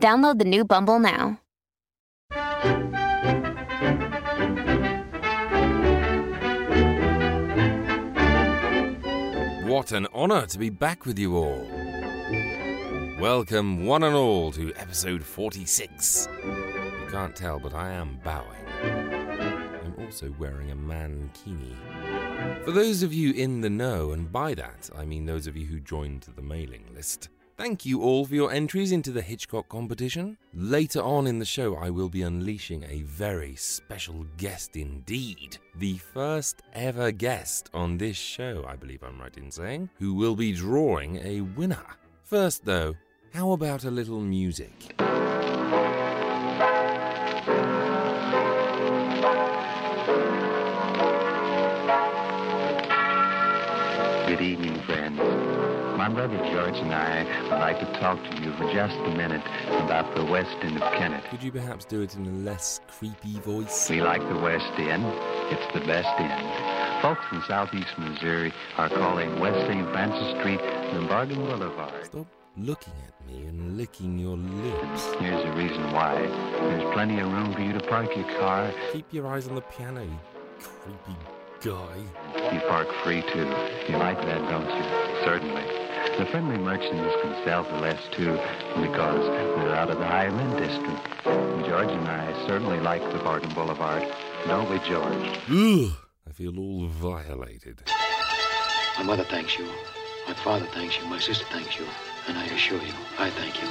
Download the new Bumble now. What an honour to be back with you all. Welcome, one and all, to episode 46. You can't tell, but I am bowing. I'm also wearing a mankini. For those of you in the know, and by that I mean those of you who joined the mailing list, Thank you all for your entries into the Hitchcock competition. Later on in the show, I will be unleashing a very special guest indeed. The first ever guest on this show, I believe I'm right in saying, who will be drawing a winner. First, though, how about a little music? Brother George and I would like to talk to you for just a minute about the West End of Kennett. Could you perhaps do it in a less creepy voice? We like the West End. It's the best end. Folks in southeast Missouri are calling West St. Francis Street the Bargain Boulevard. Stop looking at me and licking your lips. Here's the reason why. There's plenty of room for you to park your car. Keep your eyes on the piano, you creepy guy. You park free, too. You like that, don't you? Certainly. The friendly merchants can sell for less, too, because we're out of the Highland District. George and I certainly like the Bargain Boulevard. Don't we, George? Ugh, I feel all violated. My mother thanks you. My father thanks you. My sister thanks you. And I assure you, I thank you.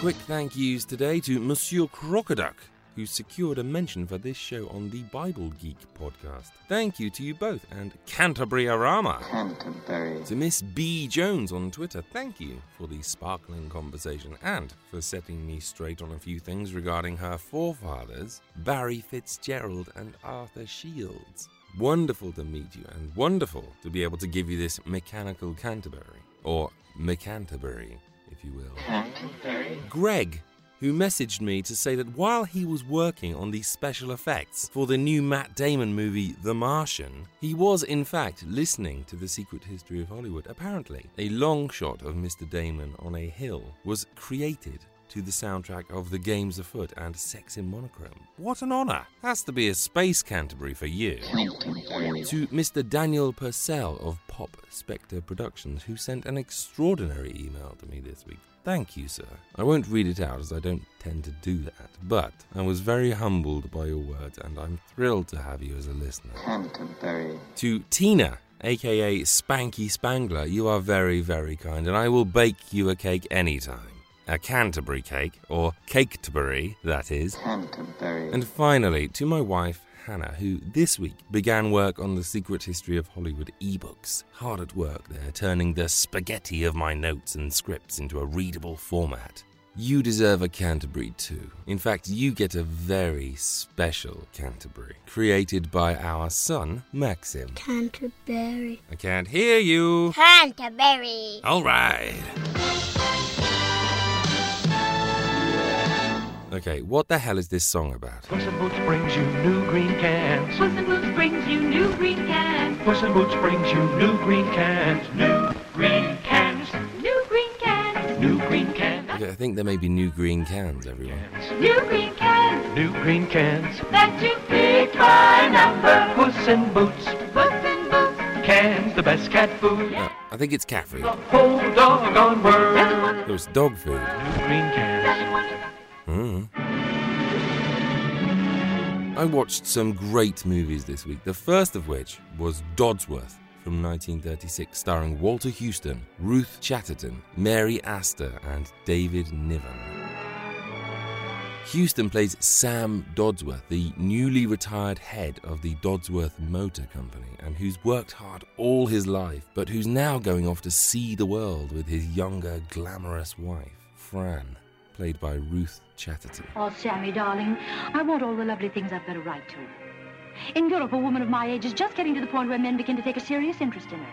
Quick thank yous today to Monsieur Crocoduck, who secured a mention for this show on the Bible Geek podcast. Thank you to you both, and Canterbury Arama. Canterbury. To Miss B. Jones on Twitter, thank you for the sparkling conversation and for setting me straight on a few things regarding her forefathers, Barry Fitzgerald and Arthur Shields. Wonderful to meet you, and wonderful to be able to give you this mechanical Canterbury, or McCanterbury, if you will. Canterbury. Greg, who messaged me to say that while he was working on the special effects for the new Matt Damon movie The Martian, he was in fact listening to The Secret History of Hollywood. Apparently, a long shot of Mr. Damon on a hill was created to the soundtrack of The Games Afoot and Sex in Monochrome. What an honour! Has to be a space Canterbury for you. To Mr. Daniel Purcell of Pop Spectre Productions, who sent an extraordinary email to me this week. Thank you, sir. I won't read it out as I don't tend to do that, but I was very humbled by your words and I'm thrilled to have you as a listener. Canterbury. To Tina, aka Spanky Spangler, you are very, very kind and I will bake you a cake anytime. A Canterbury cake, or Caketerbury, that is. Canterbury. And finally, to my wife, Hannah, who this week began work on the Secret History of Hollywood ebooks. Hard at work there, turning the spaghetti of my notes and scripts into a readable format. You deserve a Canterbury too. In fact, you get a very special Canterbury, created by our son, Maxim. Canterbury. I can't hear you. Canterbury. All right. Okay, what the hell is this song about? Puss in Boots brings you new green cans. Puss in Boots brings you new green cans. Puss in Boots brings you new green cans. New green cans. New green cans. New green cans. Okay, I think there may be new green cans, everyone. New green cans. New green cans. That you picked my number. Puss in Boots. Puss in Boots. Cans, the best cat food. Uh, I think it's cat food. The whole doggone world. It was dog food. New green cans. Mm. I watched some great movies this week, the first of which was Dodsworth from 1936, starring Walter Huston, Ruth Chatterton, Mary Astor, and David Niven. Huston plays Sam Dodsworth, the newly retired head of the Dodsworth Motor Company, and who's worked hard all his life, but who's now going off to see the world with his younger, glamorous wife, Fran, played by Ruth Chatterton. Oh, Sammy, darling, I want all the lovely things I've got a right to. In Europe, a woman of my age is just getting to the point where men begin to take a serious interest in her.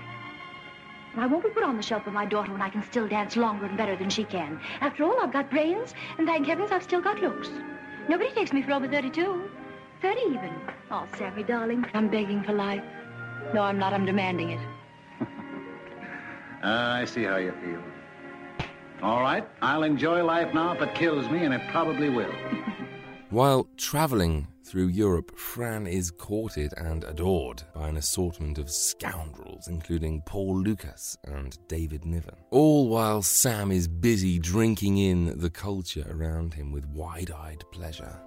I won't be put on the shelf with my daughter when I can still dance longer and better than she can. After all, I've got brains, and thank heavens I've still got looks. Nobody takes me for over 32. 30 even. Oh, Sammy, darling, I'm begging for life. No, I'm not. I'm demanding it. uh, I see how you feel. All right, I'll enjoy life now if it kills me, and it probably will. While travelling through Europe, Fran is courted and adored by an assortment of scoundrels, including Paul Lukas and David Niven. All while Sam is busy drinking in the culture around him with wide eyed pleasure.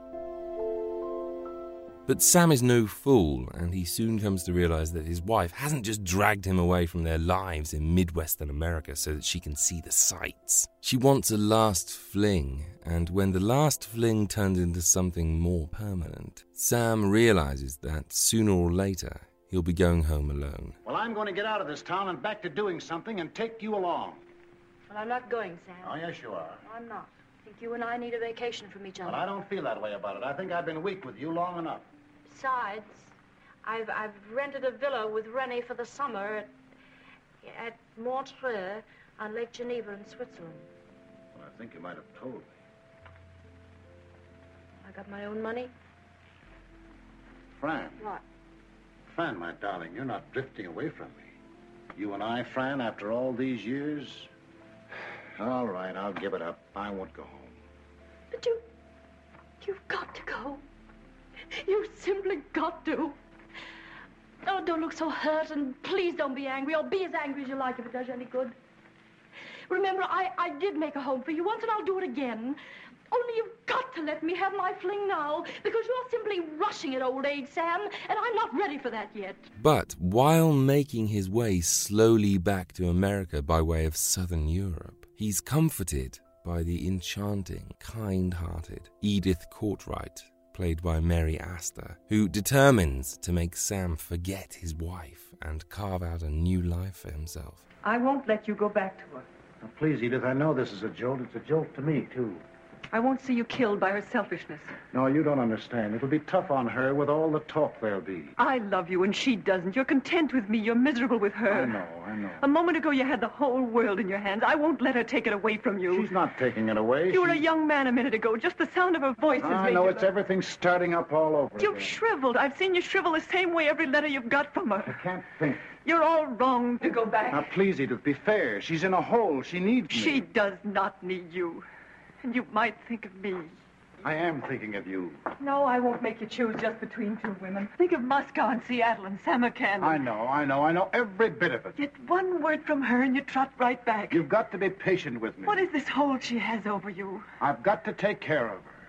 But Sam is no fool, and he soon comes to realize that his wife hasn't just dragged him away from their lives in Midwestern America so that she can see the sights. She wants a last fling, and when the last fling turns into something more permanent, Sam realizes that sooner or later he'll be going home alone. Well, I'm going to get out of this town and back to doing something and take you along. Well, I'm not going, Sam. Oh, yes, you are. I'm not. I think you and I need a vacation from each other. But I don't feel that way about it. I think I've been weak with you long enough. Besides, I've, I've rented a villa with Rennie for the summer at, at Montreux on Lake Geneva in Switzerland. Well, I think you might have told me. I got my own money. Fran. What? Fran, my darling, you're not drifting away from me. You and I, Fran, after all these years. All right, I'll give it up. I won't go home. But you. You've got to go. You simply got to. Oh, don't look so hurt, and please don't be angry, or be as angry as you like if it does you any good. Remember, I, I did make a home for you once, and I'll do it again. Only you've got to let me have my fling now, because you're simply rushing at old age, Sam, and I'm not ready for that yet. But while making his way slowly back to America by way of southern Europe, he's comforted by the enchanting, kind hearted Edith Cortright, played by Mary Astor, who determines to make Sam forget his wife and carve out a new life for himself. I won't let you go back to her. Now, please, Edith, I know this is a jolt. It's a jolt to me, too. I won't see you killed by her selfishness. No, you don't understand. It'll be tough on her with all the talk there'll be. I love you and she doesn't. You're content with me. You're miserable with her. I know, I know. A moment ago you had the whole world in your hands. I won't let her take it away from you. She's not taking it away. You were a young man a minute ago. Just the sound of her voice I know it's everything starting up all over You've again. shriveled. I've seen you shrivel the same way every letter you've got from her. I can't think. You're all wrong to go back. Now, please, Edith, be fair. She's in a hole. She needs me. She does not need you. And you might think of me. I am thinking of you. No, I won't make you choose just between two women. Think of Moscow and Seattle and Samarkand. I know, I know, I know every bit of it. Yet one word from her and you trot right back. You've got to be patient with me. What is this hold she has over you? I've got to take care of her.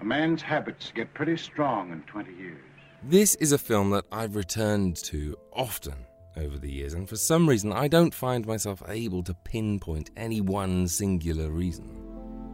A man's habits get pretty strong in 20 years. This is a film that I've returned to often over the years, and for some reason I don't find myself able to pinpoint any one singular reason.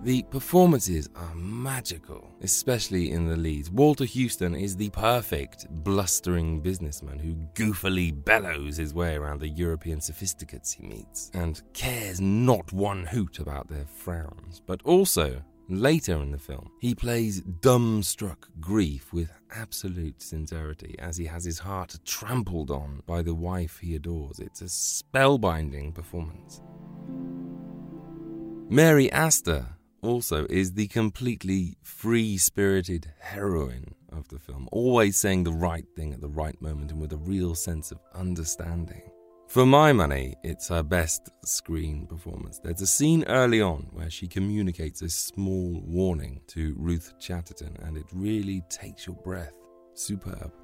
The performances are magical, especially in the leads. Walter Huston is the perfect blustering businessman who goofily bellows his way around the European sophisticates he meets and cares not one hoot about their frowns. But also, later in the film, he plays dumbstruck grief with absolute sincerity as he has his heart trampled on by the wife he adores. It's a spellbinding performance. Mary Astor also is the completely free spirited heroine of the film, always saying the right thing at the right moment and with a real sense of understanding. For my money, it's her best screen performance. There's a scene early on where she communicates a small warning to Ruth Chatterton, and it really takes your breath. Superb.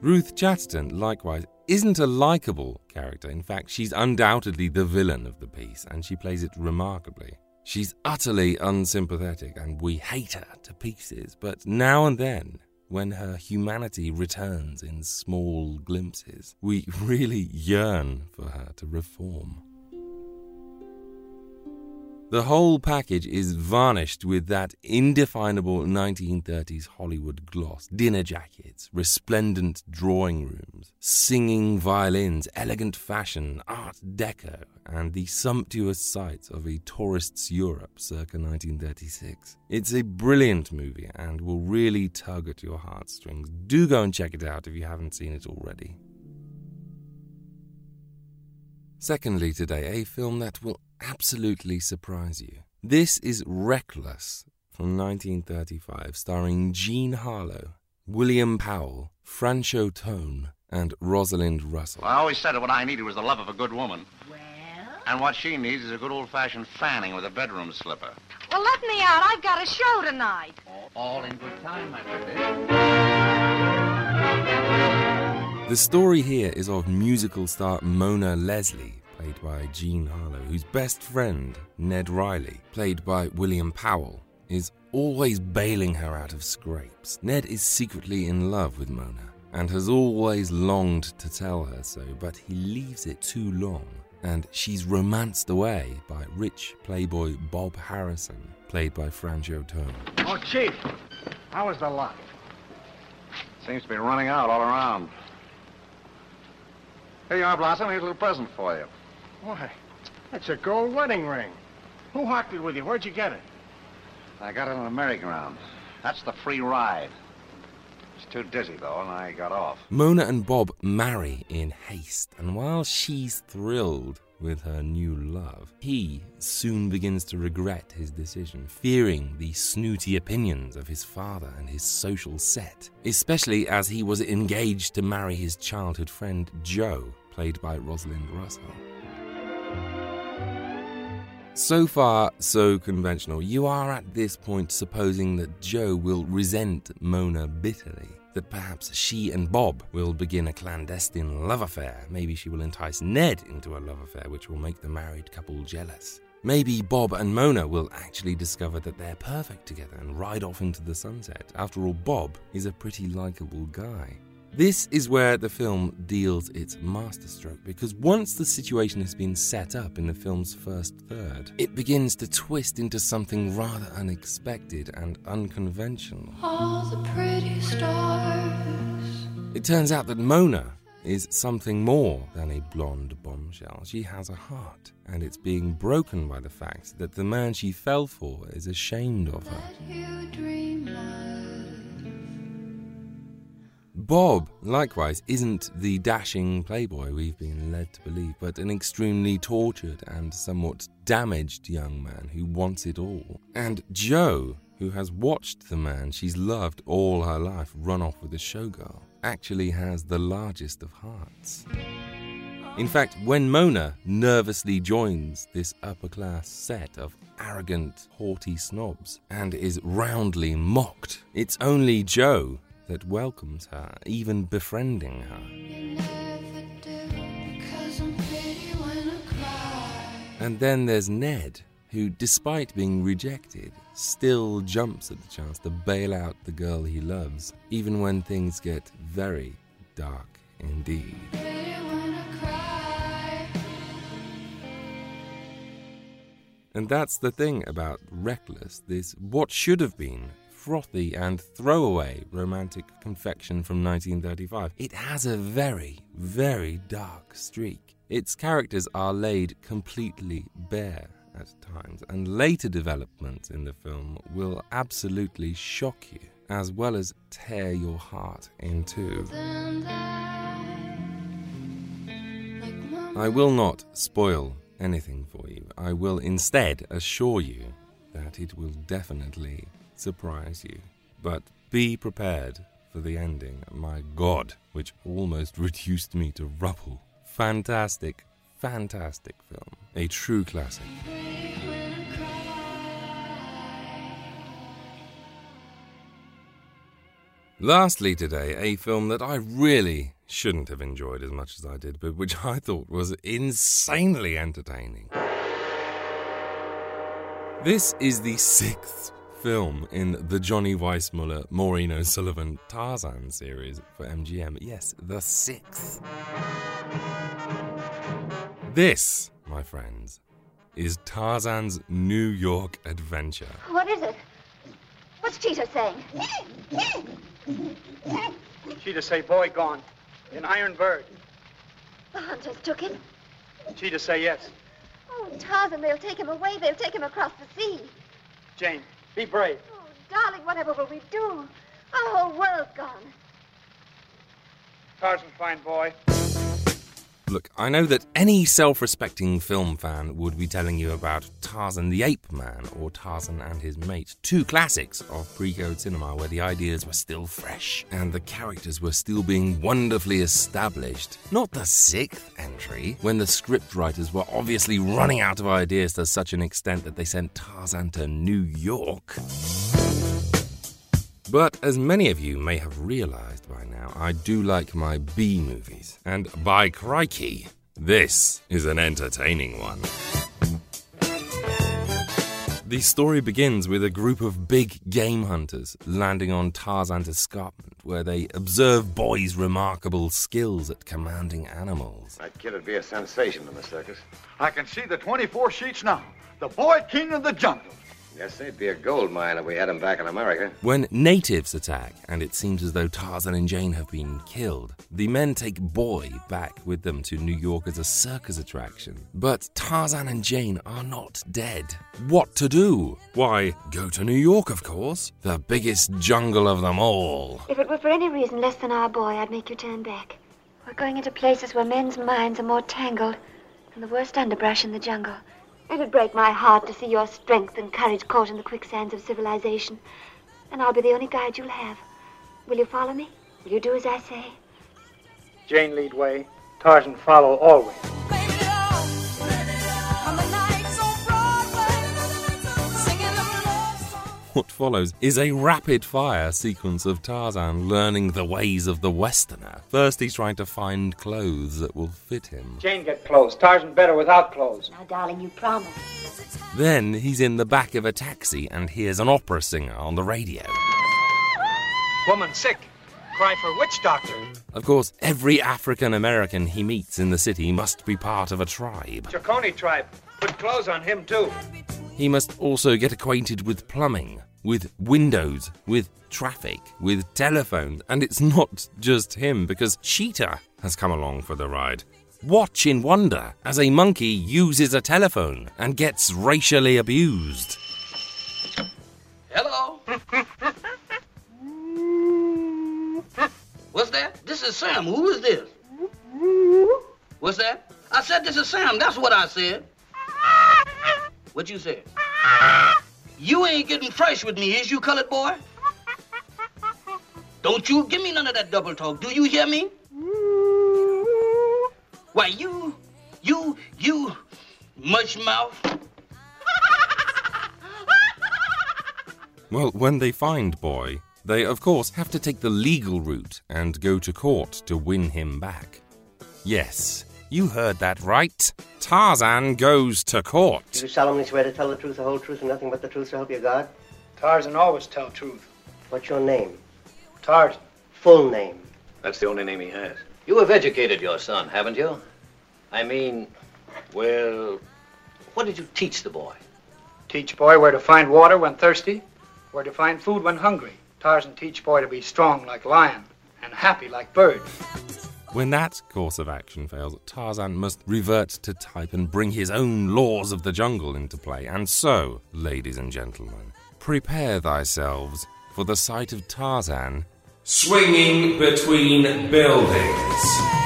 Ruth Chatterton, likewise, isn't a likable character. In fact, she's undoubtedly the villain of the piece, and she plays it remarkably. She's utterly unsympathetic and we hate her to pieces, but now and then, when her humanity returns in small glimpses, we really yearn for her to reform. The whole package is varnished with that indefinable 1930s Hollywood gloss dinner jackets, resplendent drawing rooms, singing violins, elegant fashion, art deco, and the sumptuous sights of a tourist's Europe circa 1936. It's a brilliant movie and will really tug at your heartstrings. Do go and check it out if you haven't seen it already. Secondly, today, a film that will absolutely surprise you. This is Reckless from 1935, starring Jean Harlow, William Powell, Franchot Tone, and Rosalind Russell. Well, I always said that what I needed was the love of a good woman. Well? And what she needs is a good old-fashioned fanning with a bedroom slipper. Well, let me out. I've got a show tonight. All in good time, my baby. The story here is of musical star Mona Leslie, played by Jean Harlow, whose best friend, Ned Riley, played by William Powell, is always bailing her out of scrapes. Ned is secretly in love with Mona and has always longed to tell her so, but he leaves it too long, and she's romanced away by rich playboy Bob Harrison, played by Franchot Tone. Oh, Chief, how is the lot? Seems to be running out all around. Here you are, Blossom. Here's a little present for you. Why, that's a gold wedding ring. Who hocked it with you? Where'd you get it? I got it on a merry-go-round. That's the free ride. It's too dizzy, though, and I got off. Mona and Bob marry in haste, and while she's thrilled with her new love, he soon begins to regret his decision, fearing the snooty opinions of his father and his social set, especially as he was engaged to marry his childhood friend Joe, played by Rosalind Russell. So far, so conventional. You are at this point supposing that Joe will resent Mona bitterly, that perhaps she and Bob will begin a clandestine love affair. Maybe she will entice Ned into a love affair, which will make the married couple jealous. Maybe Bob and Mona will actually discover that they're perfect together and ride off into the sunset. After all, Bob is a pretty likable guy. This is where the film deals its masterstroke because once the situation has been set up in the film's first third, it begins to twist into something rather unexpected and unconventional. All the pretty stars. It turns out that Mona is something more than a blonde bombshell. She has a heart, and it's being broken by the fact that the man she fell for is ashamed of her. Bob, likewise, isn't the dashing playboy we've been led to believe, but an extremely tortured and somewhat damaged young man who wants it all. And Joe, who has watched the man she's loved all her life run off with a showgirl, actually has the largest of hearts. In fact, when Mona nervously joins this upper class set of arrogant, haughty snobs and is roundly mocked, it's only Joe that welcomes her, even befriending her. And then there's Ned, who, despite being rejected, still jumps at the chance to bail out the girl he loves, even when things get very dark indeed. And that's the thing about Reckless, this what should have been frothy and throwaway romantic confection from 1935. It has a very, very dark streak. Its characters are laid completely bare at times, and later developments in the film will absolutely shock you, as well as tear your heart in two. I will not spoil anything for you. I will instead assure you that it will definitely surprise you. But be prepared for the ending. My God, which almost reduced me to rubble. Fantastic, fantastic film. A true classic. Lastly, today, a film that I really shouldn't have enjoyed as much as I did, but which I thought was insanely entertaining. This is the sixth film in the Johnny Weissmuller, Maureen O'Sullivan Tarzan series for MGM. Yes, the sixth. This, my friends, is Tarzan's New York adventure. What is it? What's Cheetah saying? Cheetah say boy gone. In Iron Bird. The hunters took him. Cheetah say yes. Oh, Tarzan, they'll take him away. They'll take him across the sea. Jane, be brave. Oh, darling, whatever will we do? Our whole world's gone. Tarzan, fine boy. Look, I know that any self respecting film fan would be telling you about Tarzan the Ape Man or Tarzan and His Mate, two classics of pre code cinema where the ideas were still fresh and the characters were still being wonderfully established. Not the sixth entry, when the scriptwriters were obviously running out of ideas to such an extent that they sent Tarzan to New York. But as many of you may have realized by now, I do like my B movies. And by crikey, this is an entertaining one. The story begins with a group of big game hunters landing on Tarzan's escarpment, where they observe Boy's remarkable skills at commanding animals. That kid would be a sensation in the circus. I can see the 24 sheets now. The boy king of the jungle. Yes, they'd be a gold mine if we had him back in America. When natives attack, and it seems as though Tarzan and Jane have been killed, the men take Boy back with them to New York as a circus attraction. But Tarzan and Jane are not dead. What to do? Why, go to New York, of course. The biggest jungle of them all. If it were for any reason less than our boy, I'd make you turn back. We're going into places where men's minds are more tangled than the worst underbrush in the jungle. It'd break my heart to see your strength and courage caught in the quicksands of civilization. And I'll be the only guide you'll have. Will you follow me? Will you do as I say? Jane lead way. Tarzan follow always. What follows is a rapid fire sequence of Tarzan learning the ways of the Westerner. First, he's trying to find clothes that will fit him. Jane get clothes. Tarzan better without clothes. Now, darling, you promised. Then he's in the back of a taxi and hears an opera singer on the radio. Woman sick. Cry for witch doctor. Of course, every African American he meets in the city must be part of a tribe. Chaconi tribe. Put clothes on him, too. He must also get acquainted with plumbing, with windows, with traffic, with telephones, and it's not just him because Cheetah has come along for the ride. Watch in wonder as a monkey uses a telephone and gets racially abused. Hello? What's that? This is Sam. Who is this? What's that? I said this is Sam. That's what I said. What you say? You ain't getting fresh with me, is you, colored boy? Don't you give me none of that double talk. Do you hear me? Why, you, you, you, mush mouth. Well, when they find Boy, they of course have to take the legal route and go to court to win him back. Yes, you heard that right. Tarzan goes to court. Do you solemnly swear to tell the truth, the whole truth, and nothing but the truth so help you God? Tarzan always tell truth. What's your name? Tarzan. Full name. That's the only name he has. You have educated your son, haven't you? I mean, well, what did you teach the boy? Teach boy where to find water when thirsty, where to find food when hungry. Tarzan teach boy to be strong like lion and happy like bird. When that course of action fails, Tarzan must revert to type and bring his own laws of the jungle into play. And so, ladies and gentlemen, prepare thyselves for the sight of Tarzan swinging between buildings.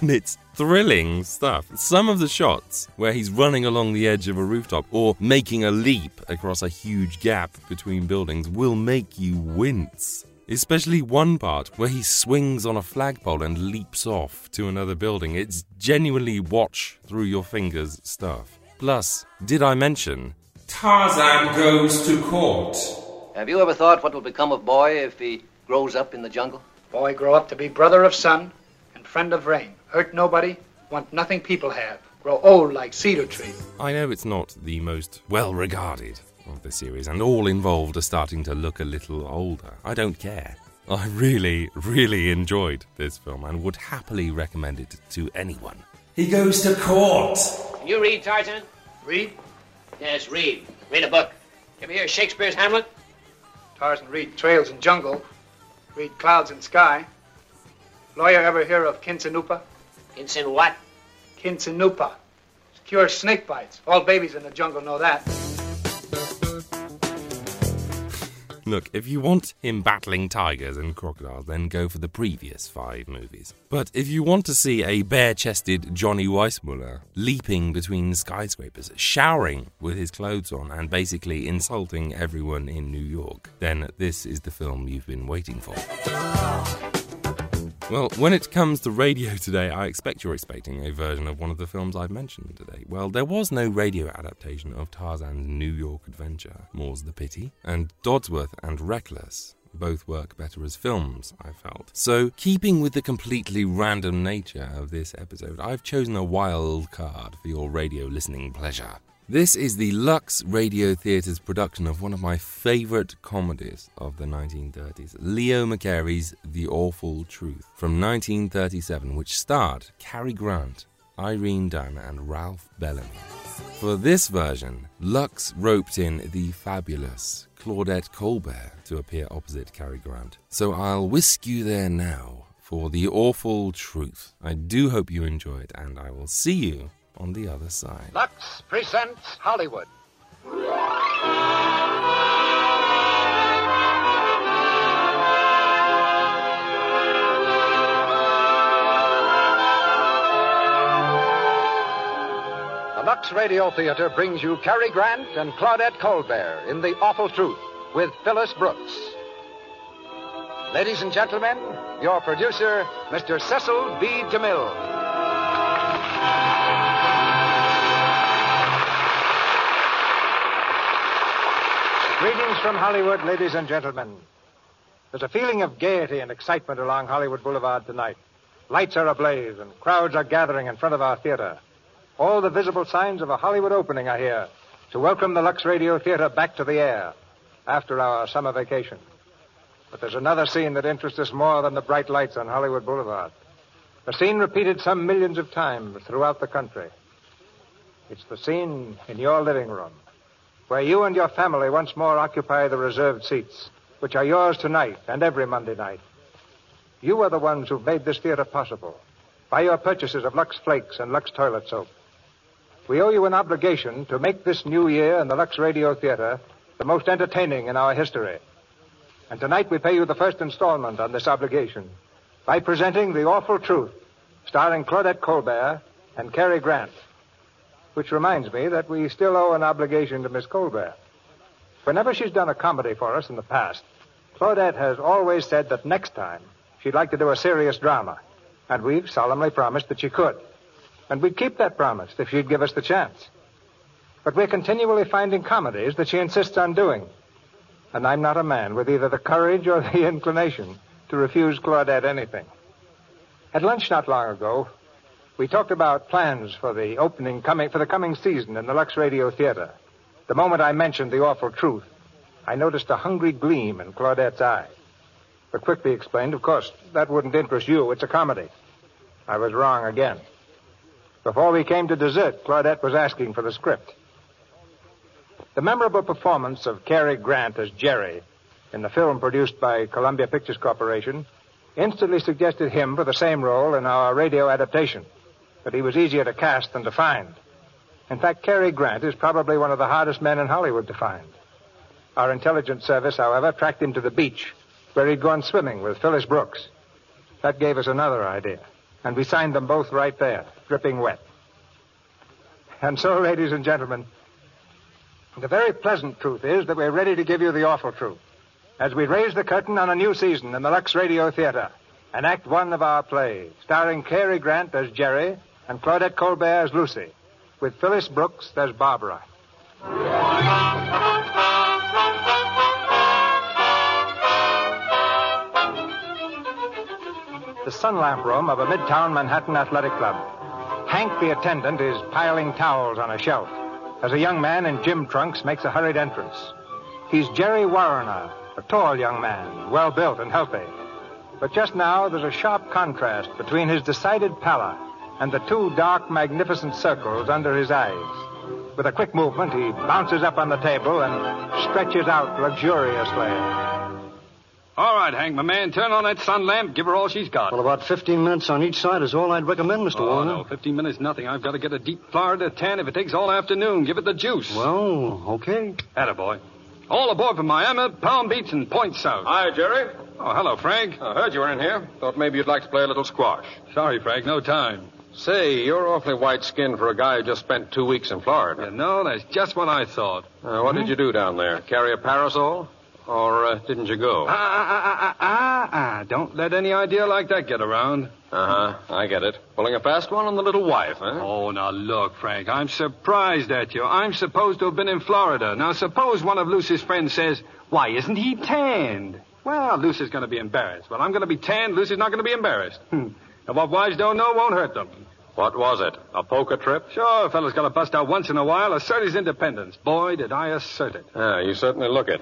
And it's thrilling stuff. Some of the shots where he's running along the edge of a rooftop or making a leap across a huge gap between buildings will make you wince. Especially one part where he swings on a flagpole and leaps off to another building. It's genuinely watch through your fingers stuff. Plus, did I mention Tarzan goes to court? Have you ever thought what will become of Boy if he grows up in the jungle? Boy grow up to be brother of sun and friend of rain. Hurt nobody, want nothing people have. Grow old like cedar tree. I know it's not the most well regarded of the series, and all involved are starting to look a little older. I don't care. I really, really enjoyed this film and would happily recommend it to anyone. He goes to court! Can you read, Tarzan? Read? Yes, read. Read a book. You ever hear Shakespeare's Hamlet? Tarzan read Trails in Jungle. Read Clouds in Sky. Lawyer ever hear of Kinsanupa? Kinsin what? Kinsanupa. It cures snake bites. All babies in the jungle know that. Look, if you want him battling tigers and crocodiles, then go for the previous five movies. But if you want to see a bare chested Johnny Weissmuller leaping between skyscrapers, showering with his clothes on, and basically insulting everyone in New York, then this is the film you've been waiting for. Well, when it comes to radio today, I expect you're expecting a version of one of the films I've mentioned today. Well, there was no radio adaptation of Tarzan's New York adventure, more's the pity, and Dodsworth and Reckless both work better as films, I felt. So, keeping with the completely random nature of this episode, I've chosen a wild card for your radio listening pleasure. This is the Lux Radio Theatre's production of one of my favourite comedies of the 1930s, Leo McCarey's The Awful Truth, from 1937, which starred Cary Grant, Irene Dunne, and Ralph Bellamy. For this version, Lux roped in the fabulous Claudette Colbert to appear opposite Cary Grant. So I'll whisk you there now for The Awful Truth. I do hope you enjoy it, and I will see you on the other side. Lux presents Hollywood. The Lux Radio Theater brings you Cary Grant and Claudette Colbert in The Awful Truth with Phyllis Brooks. Ladies and gentlemen, your producer, Mr. Cecil B. DeMille. Greetings from Hollywood, ladies and gentlemen. There's a feeling of gaiety and excitement along Hollywood Boulevard tonight. Lights are ablaze and crowds are gathering in front of our theater. All the visible signs of a Hollywood opening are here to welcome the Lux Radio Theater back to the air after our summer vacation. But there's another scene that interests us more than the bright lights on Hollywood Boulevard. A scene repeated some millions of times throughout the country. It's the scene in your living room where you and your family once more occupy the reserved seats, which are yours tonight and every Monday night. You are the ones who've made this theater possible by your purchases of Lux Flakes and Lux Toilet Soap. We owe you an obligation to make this new year in the Lux Radio Theater the most entertaining in our history. And tonight we pay you the first installment on this obligation by presenting The Awful Truth, starring Claudette Colbert and Cary Grant. Which reminds me that we still owe an obligation to Miss Colbert. Whenever she's done a comedy for us in the past, Claudette has always said that next time she'd like to do a serious drama. And we've solemnly promised that she could. And we'd keep that promise if she'd give us the chance. But we're continually finding comedies that she insists on doing. And I'm not a man with either the courage or the inclination to refuse Claudette anything. At lunch not long ago, we talked about plans for the opening coming for the coming season in the Lux Radio Theater. The moment I mentioned the awful truth, I noticed a hungry gleam in Claudette's eye. But quickly explained, of course, that wouldn't interest you. It's a comedy. I was wrong again. Before we came to dessert, Claudette was asking for the script. The memorable performance of Cary Grant as Jerry in the film produced by Columbia Pictures Corporation instantly suggested him for the same role in our radio adaptation but he was easier to cast than to find. In fact, Cary Grant is probably one of the hardest men in Hollywood to find. Our intelligence service, however, tracked him to the beach, where he'd gone swimming with Phyllis Brooks. That gave us another idea, and we signed them both right there, dripping wet. And so, ladies and gentlemen, the very pleasant truth is that we're ready to give you the awful truth as we raise the curtain on a new season in the Lux Radio Theater, and act one of our play, starring Cary Grant as Jerry and Claudette Colbert as Lucy, with Phyllis Brooks as Barbara. The sun lamp room of a midtown Manhattan athletic club. Hank, the attendant, is piling towels on a shelf. as a young man in gym trunks makes a hurried entrance. He's Jerry Warriner, a tall young man, well built and healthy. But just now, there's a sharp contrast between his decided pallor and the two dark, magnificent circles under his eyes. With a quick movement, he bounces up on the table and stretches out luxuriously. All right, Hank, my man, turn on that sun lamp. Give her all she's got. Well, about 15 minutes on each side is all I'd recommend, Mr. Oh, Warner. no, 15 minutes, nothing. I've got to get a deep Florida tan if it takes all afternoon. Give it the juice. Well, okay. Attaboy. All aboard from Miami, Palm Beach, and Point South. Hi, Jerry. Oh, hello, Frank. I heard you were in here. Thought maybe you'd like to play a little squash. Sorry, Frank, no time. Say, you're awfully white skinned for a guy who just spent two weeks in Florida. Yeah, no, that's just what I thought. Uh, what Hmm? did you do down there? Carry a parasol? Or uh, didn't you go? Ah, ah, ah, ah, ah, ah. Don't let any idea like that get around. Uh huh. I get it. Pulling a fast one on the little wife, huh? Oh, now look, Frank, I'm surprised at you. I'm supposed to have been in Florida. Now, suppose one of Lucy's friends says, Why isn't he tanned? Well, Lucy's going to be embarrassed. Well, I'm going to be tanned. Lucy's not going to be embarrassed. Hmm. and what wives don't know won't hurt them. What was it? A poker trip? Sure, a fellow's got to bust out once in a while, assert his independence. Boy, did I assert it. Yeah, you certainly look it.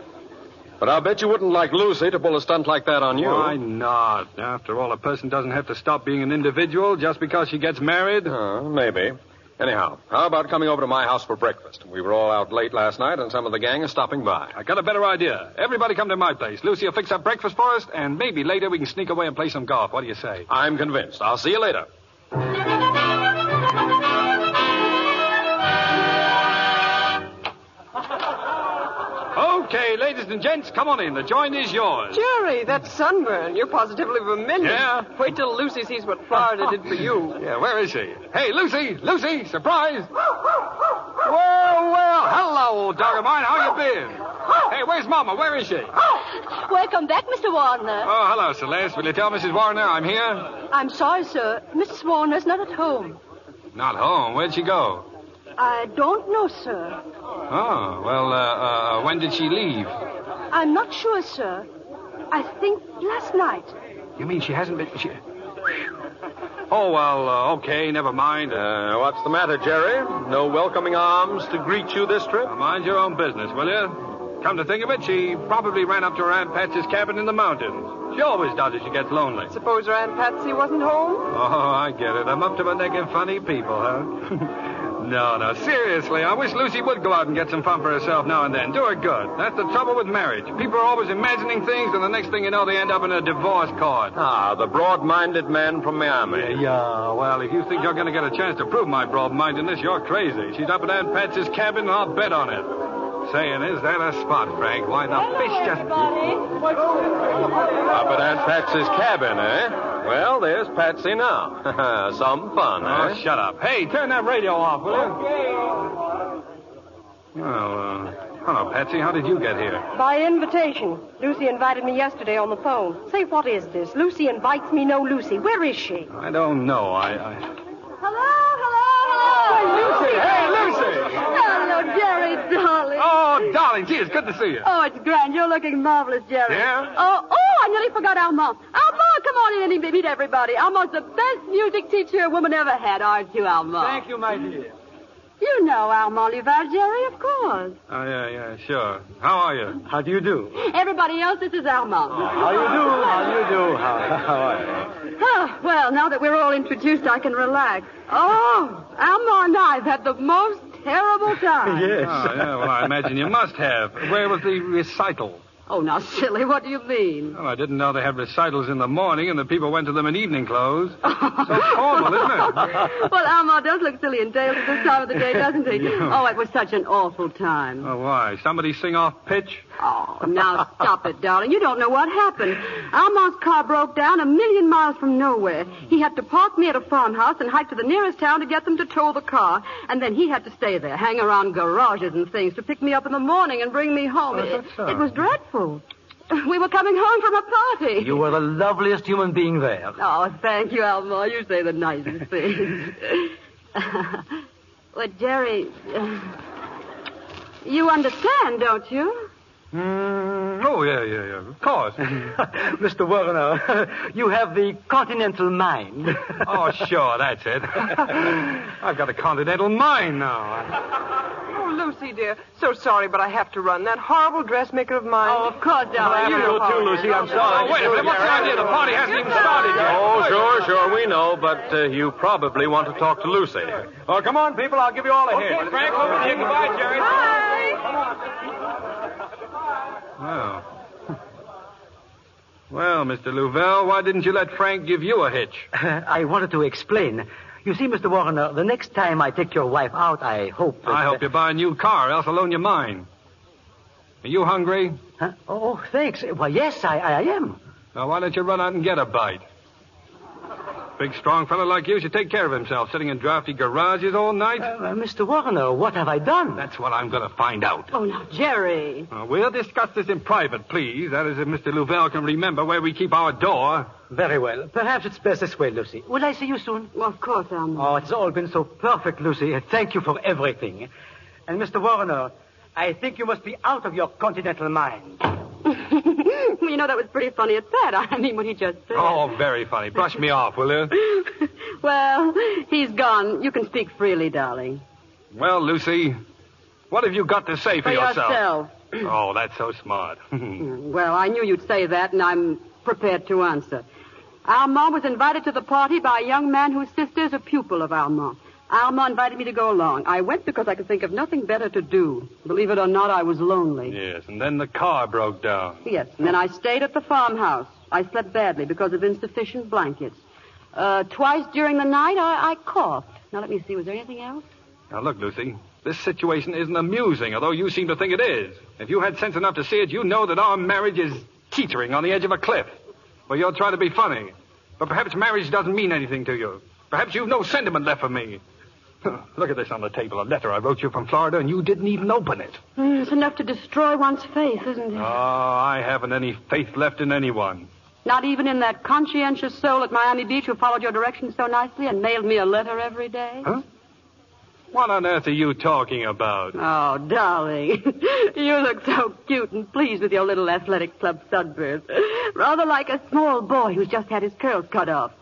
But I'll bet you wouldn't like Lucy to pull a stunt like that on you. Why not? After all, a person doesn't have to stop being an individual just because she gets married. Uh, maybe. Anyhow, how about coming over to my house for breakfast? We were all out late last night, and some of the gang are stopping by. I got a better idea. Everybody come to my place. Lucy will fix up breakfast for us, and maybe later we can sneak away and play some golf. What do you say? I'm convinced. I'll see you later. Okay, ladies and gents, come on in. The joint is yours. Jerry, that sunburn. You're positively vermilion. Yeah? Wait till Lucy sees what Florida did for you. Yeah, where is she? Hey, Lucy! Lucy! Surprise! well, well, hello, old dog of mine. How you been? Hey, where's Mama? Where is she? Welcome back, Mr. Warner. Oh, hello, Celeste. Will you tell Mrs. Warner I'm here? I'm sorry, sir. Mrs. Warner's not at home. Not home. Where'd she go? I don't know, sir. Oh, well, uh, uh, when did she leave? I'm not sure, sir. I think last night. You mean she hasn't been... She... Oh, well, uh, okay, never mind. Uh, what's the matter, Jerry? No welcoming arms to greet you this trip? mind your own business, will you? Come to think of it, she probably ran up to her Aunt Patsy's cabin in the mountains. She always does if she gets lonely. Suppose her Aunt Patsy wasn't home? Oh, I get it. I'm up to my neck in funny people, huh? no, no, seriously, I wish Lucy would go out and get some fun for herself now and then. Do her good. That's the trouble with marriage. People are always imagining things, and the next thing you know, they end up in a divorce court. Ah, the broad-minded man from Miami. Yeah, yeah, well, if you think you're going to get a chance to prove my broad-mindedness, you're crazy. She's up at Aunt Patsy's cabin, and I'll bet on it. Saying, is that a spot, Frank? Why, the fish just... Up at Aunt Patsy's cabin, eh? Well, there's Patsy now. Some fun, Oh, eh? shut up. Hey, turn that radio off, will you? Well, uh, hello, Patsy. How did you get here? By invitation. Lucy invited me yesterday on the phone. Say, what is this? Lucy invites me, no Lucy. Where is she? I don't know. I, I... Hello, hello, hello. Lucy! Hey, Lucy! Hello, Jerry, darling. Oh, darling, gee, it's good to see you. Oh, it's grand. You're looking marvelous, Jerry. Yeah? Oh, oh, I nearly forgot Alma. Alma, come on in and meet everybody. Alma's the best music teacher a woman ever had, aren't you, Alma? Thank you, my dear. You know Alma Oliver, Jerry, of course. Oh, yeah, yeah, sure. How are you? How do you do? Everybody else, this is Alma. Oh, how you do? How you do? How, how are you? Oh, well, now that we're all introduced, I can relax. Oh, Alma and I have had the most terrible time. Oh, yeah, well, I imagine you must have. Where was the recital? Oh, now, silly, what do you mean? Oh, I didn't know they had recitals in the morning and the people went to them in evening clothes. so formal, isn't it? Well, Alma does look silly and tails at this time of the day, doesn't he? Yeah. Oh, it was such an awful time. Oh, why? Somebody sing off pitch? Oh, now stop it, darling. You don't know what happened. Alma's car broke down a million miles from nowhere. He had to park me at a farmhouse and hike to the nearest town to get them to tow the car. And then he had to stay there, hang around garages and things to pick me up in the morning and bring me home. Oh, it, so. it was dreadful. We were coming home from a party. You were the loveliest human being there. Oh, thank you, Alma. You say the nicest things. well, Jerry, uh, you understand, don't you? Mm, oh, yeah, yeah, yeah. Of course. Mr. Warner, you have the continental mind. oh, sure, that's it. I've got a continental mind now. Oh, Lucy, dear. So sorry, but I have to run. That horrible dressmaker of mine. Oh, of course, darling. you know too, Lucy. I'm sorry. Oh, wait a minute. What's the idea? The party hasn't even started yet. Oh, sure, sure. We know, but uh, you probably want to talk to Lucy. Oh, come on, people. I'll give you all a hint. Okay, Frank, over here. Goodbye, Jerry. Well. Well, Mr. Louvel, why didn't you let Frank give you a hitch? I wanted to explain. You see, Mr. Warner, the next time I take your wife out, I hope. That, I hope you buy a new car, else I'll loan you mine. Are you hungry? Huh? Oh, thanks. Well, yes, I, I am. Now, why don't you run out and get a bite? Big, strong fellow like you should take care of himself, sitting in drafty garages all night. Uh, uh, Mr. Warner, what have I done? That's what I'm going to find out. Oh, now, Jerry. Uh, we'll discuss this in private, please. That is, if Mr. Louvel can remember where we keep our door. Very well. Perhaps it's best this way, Lucy. Will I see you soon? Well, of course, um. Oh, it's all been so perfect, Lucy. Thank you for everything. And, Mr. Warner, I think you must be out of your continental mind. you know, that was pretty funny at that. I mean, what he just said. Oh, very funny. Brush me off, will you? well, he's gone. You can speak freely, darling. Well, Lucy, what have you got to say for, For yourself. Oh, that's so smart. Well, I knew you'd say that, and I'm prepared to answer. Armand was invited to the party by a young man whose sister is a pupil of Armand. Armand invited me to go along. I went because I could think of nothing better to do. Believe it or not, I was lonely. yes, and then the car broke down. Yes, and then I stayed at the farmhouse. I slept badly because of insufficient blankets. Uh, twice during the night, I, I coughed. Now, let me see. Was there anything else? Now, look, Lucy, this situation isn't amusing, although you seem to think it is. If you had sense enough to see it, you know that our marriage is teetering on the edge of a cliff. Well, you'll try to be funny. But perhaps marriage doesn't mean anything to you. Perhaps you've no sentiment left for me. Look at this on the table, a letter I wrote you from Florida, and you didn't even open it. Mm, it's enough to destroy one's faith, isn't it? Oh, I haven't any faith left in anyone. Not even in that conscientious soul at Miami Beach who followed your directions so nicely and mailed me a letter every day? Huh? What on earth are you talking about? Oh, darling. you look so cute and pleased with your little athletic club sunburst. Rather like a small boy who's just had his curls cut off.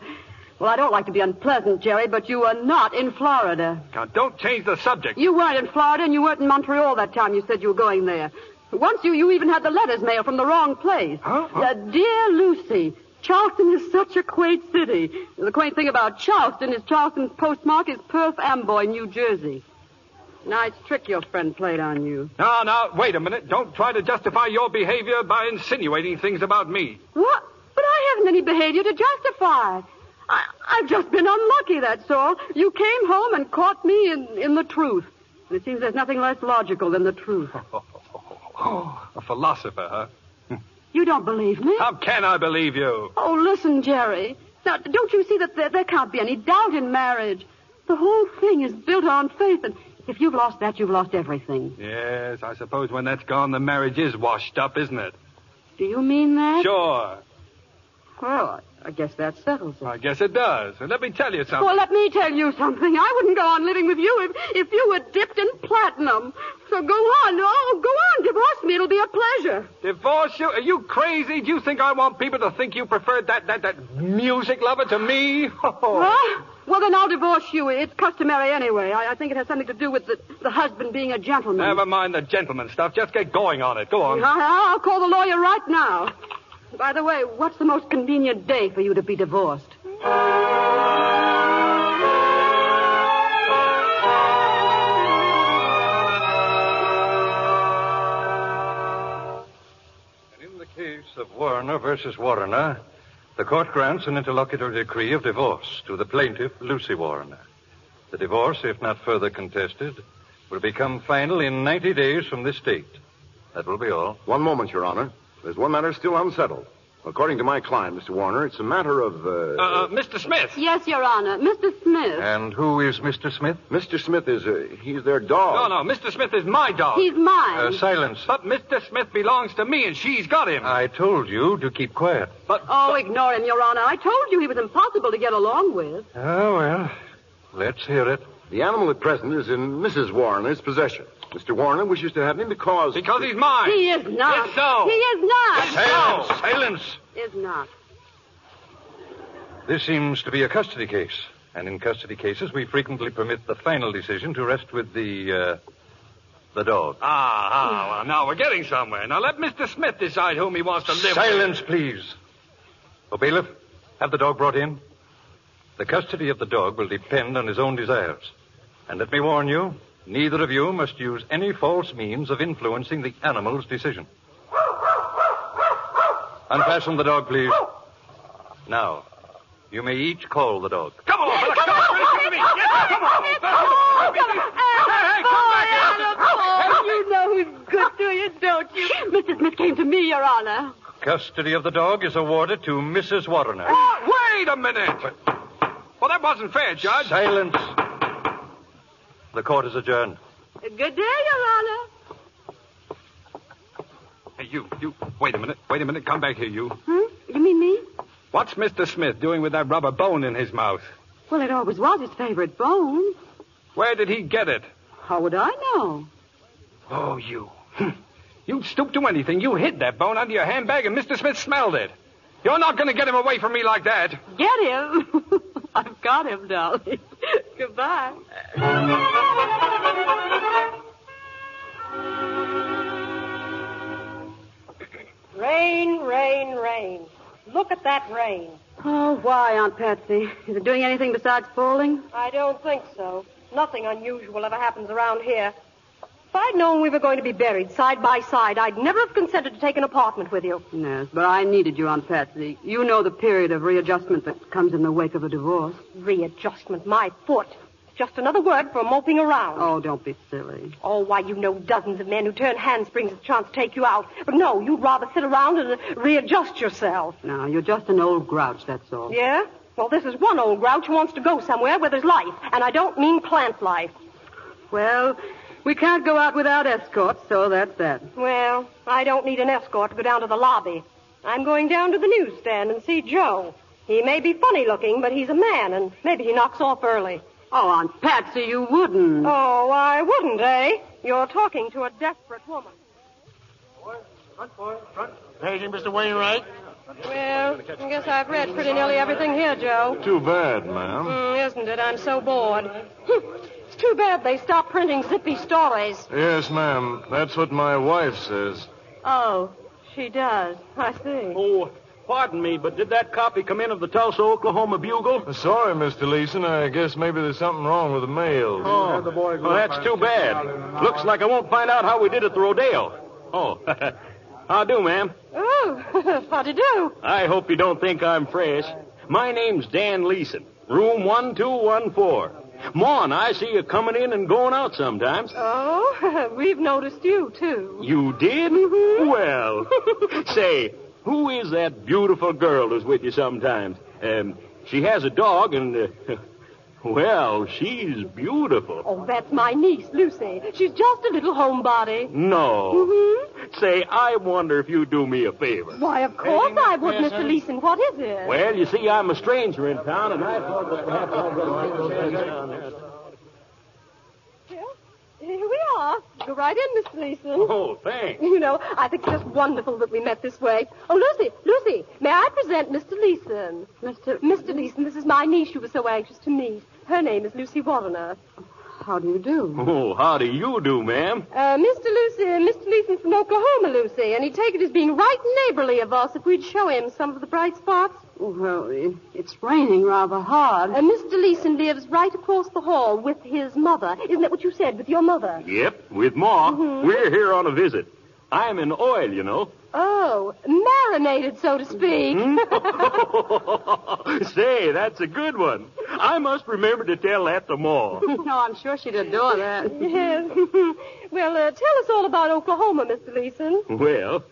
Well, I don't like to be unpleasant, Jerry, but you were not in Florida. Now, don't change the subject. You weren't in Florida and you weren't in Montreal that time you said you were going there. Once you, you even had the letters mailed from the wrong place. Huh? Uh, dear Lucy, Charleston is such a quaint city. The quaint thing about Charleston is Charleston's postmark is Perth Amboy, New Jersey. Nice trick your friend played on you. Now, now, wait a minute. Don't try to justify your behavior by insinuating things about me. What? But I haven't any behavior to justify. I, I've just been unlucky, that's all. You came home and caught me in, in the truth. And it seems there's nothing less logical than the truth. a philosopher, huh? You don't believe me? How can I believe you? Oh, listen, Jerry. Now, don't you see that there, there can't be any doubt in marriage? The whole thing is built on faith, and if you've lost that, you've lost everything. Yes, I suppose when that's gone, the marriage is washed up, isn't it? Do you mean that? Sure. Well, I guess that settles it. I guess it does. And let me tell you something. Well, let me tell you something. I wouldn't go on living with you if, if you were dipped in platinum. So go on. Oh, go on. Divorce me. It'll be a pleasure. Divorce you? Are you crazy? Do you think I want people to think you preferred that that that music lover to me? Huh? Well, then I'll divorce you. It's customary anyway. I, I think it has something to do with the, the husband being a gentleman. Never mind the gentleman stuff. Just get going on it. Go on. I, I'll call the lawyer right now. By the way, what's the most convenient day for you to be divorced? And In the case of Warner versus Warner, the court grants an interlocutory decree of divorce to the plaintiff, Lucy Warner. The divorce, if not further contested, will become final in 90 days from this date. That will be all. One moment, Your Honor. There's one matter still unsettled. According to my client, Mr. Warner, it's a matter of. Uh, Uh, Mr. Smith. Yes, Your Honor. Mr. Smith. And who is Mr. Smith? Mr. Smith is. Uh, he's their dog. No, no, Mr. Smith is my dog. He's mine. Uh, silence. But Mr. Smith belongs to me, and she's got him. I told you to keep quiet. But Oh, ignore him, Your Honor. I told you he was impossible to get along with. Oh, well, let's hear it. The animal at present is in Mrs. Warner's possession. Mr. Warner wishes to have him because. Because he's mine. He is not. It's so. He is not. Silence! Silence! Is not. This seems to be a custody case. And in custody cases, we frequently permit the final decision to rest with the, uh, the dog. Ah, ah, well, now we're getting somewhere. Now let Mr. Smith decide whom he wants to live with. Silence, please. Oh, bailiff, have the dog brought in. The custody of the dog will depend on his own desires. And let me warn you, neither of you must use any false means of influencing the animal's decision. Unfasten the dog, please. Now, you may each call the dog. Come on, fella, come on, bring it to me. Yes, come on. Hey, come back here. Oh, you know who's good to you, don't you? Mr. Smith came to me, Your Honor. Custody of the dog is awarded to Mrs. Warner. Wait a minute. Well, that wasn't fair, Judge. Silence. The court is adjourned. Good day, Your Honor. Hey, you, you, wait a minute, wait a minute, come back here, you. Hmm? You mean me? What's Mr. Smith doing with that rubber bone in his mouth? Well, it always was his favorite bone. Where did he get it? How would I know? Oh, you. You'd stoop to anything. You hid that bone under your handbag, and Mr. Smith smelled it. You're not going to get him away from me like that. Get him? I've got him, darling. Goodbye. Rain, rain, rain. Look at that rain. Oh, why, Aunt Patsy? Is it doing anything besides falling? I don't think so. Nothing unusual ever happens around here. If I'd known we were going to be buried side by side, I'd never have consented to take an apartment with you. Yes, but I needed you, Aunt Patsy. You know the period of readjustment that comes in the wake of a divorce. Readjustment, my foot. Just another word for moping around. Oh, don't be silly. Oh, why, you know dozens of men who turn handsprings at the chance to take you out. But no, you'd rather sit around and uh, readjust yourself. No, you're just an old grouch, that's all. Yeah? Well, this is one old grouch who wants to go somewhere where there's life. And I don't mean plant life. Well, we can't go out without escorts, so that's that. Well, I don't need an escort to go down to the lobby. I'm going down to the newsstand and see Joe. He may be funny looking, but he's a man, and maybe he knocks off early. Oh, Aunt Patsy, you wouldn't. Oh, I wouldn't, eh? You're talking to a desperate woman. Front boy, front. Paging Mr. Wainwright. Well, I guess I've read pretty nearly everything here, Joe. Too bad, ma'am. Mm, isn't it? I'm so bored. it's too bad they stopped printing zippy stories. Yes, ma'am. That's what my wife says. Oh, she does. I see. Oh, pardon me, but did that copy come in of the Tulsa, Oklahoma Bugle? Sorry, Mr. Leeson. I guess maybe there's something wrong with the mail. Oh, well, that's too bad. Looks like I won't find out how we did at the rodeo. Oh, how do, ma'am? Oh, how do you do? I hope you don't think I'm fresh. My name's Dan Leeson, room 1214. Mon, I see you coming in and going out sometimes. Oh, we've noticed you, too. You did? Well, say, who is that beautiful girl who's with you sometimes? Um, she has a dog, and, uh, well, she's beautiful. Oh, that's my niece, Lucy. She's just a little homebody. No. Mm-hmm. Say, I wonder if you'd do me a favor. Why, of course I would, Mr. Leeson. What is it? Well, you see, I'm a stranger in town, and I thought that perhaps I'd better down there. Here we are. Go right in, Mr. Leeson. Oh, thanks. You know, I think it's just wonderful that we met this way. Oh, Lucy, Lucy, may I present Mr. Leeson? Mr. Mr. Leeson, this is my niece you were so anxious to meet. Her name is Lucy Warner. How do you do? Oh, how do you do, ma'am? Uh, Mr. Lucy, Mr. Leeson from Oklahoma, Lucy, and he'd take it as being right neighborly of us if we'd show him some of the bright spots. Well, it's raining rather hard. Uh, Mr. Leeson lives right across the hall with his mother. Isn't that what you said, with your mother? Yep, with Ma. Mhm. We're here on a visit. I'm in oil, you know. Oh, marinated, so to speak. Say, that's a good one. I must remember to tell that to Ma. no, I'm sure she'd adore that. yes. well, uh, tell us all about Oklahoma, Mr. Leeson. Well,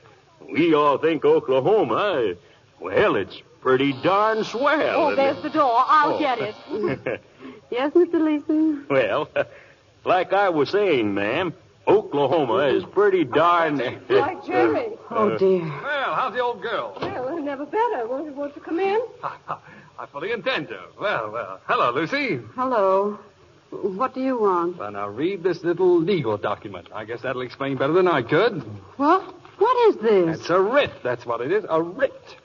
we all think Oklahoma, well, it's pretty darn swell. Oh, there's it? the door. I'll Oh. get it. yes, Mr. Leeson? well, like I was saying, ma'am, Oklahoma is pretty darn. Why, Jerry. Oh, dear. Well, how's the old girl? Well, never better. Won't you, won't you come in? I fully intend to. Well, well. Hello, Lucy. Hello. What do you want? Well, now read this little legal document. I guess that'll explain better than I could. What? What is this? It's a writ. That's what it is. A writ.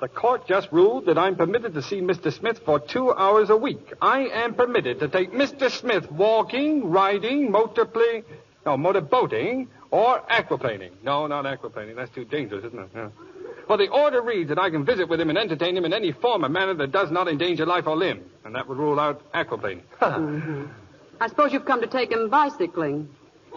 The court just ruled that I'm permitted to see Mr. Smith for two hours a week. I am permitted to take Mr. Smith walking, riding, motor play. No, motor boating or aquaplaning. No, not aquaplaning. That's too dangerous, isn't it? Yeah. Well, the order reads that I can visit with him and entertain him in any form or manner that does not endanger life or limb. And that would rule out aquaplaning. Mhm. I suppose you've come to take him bicycling.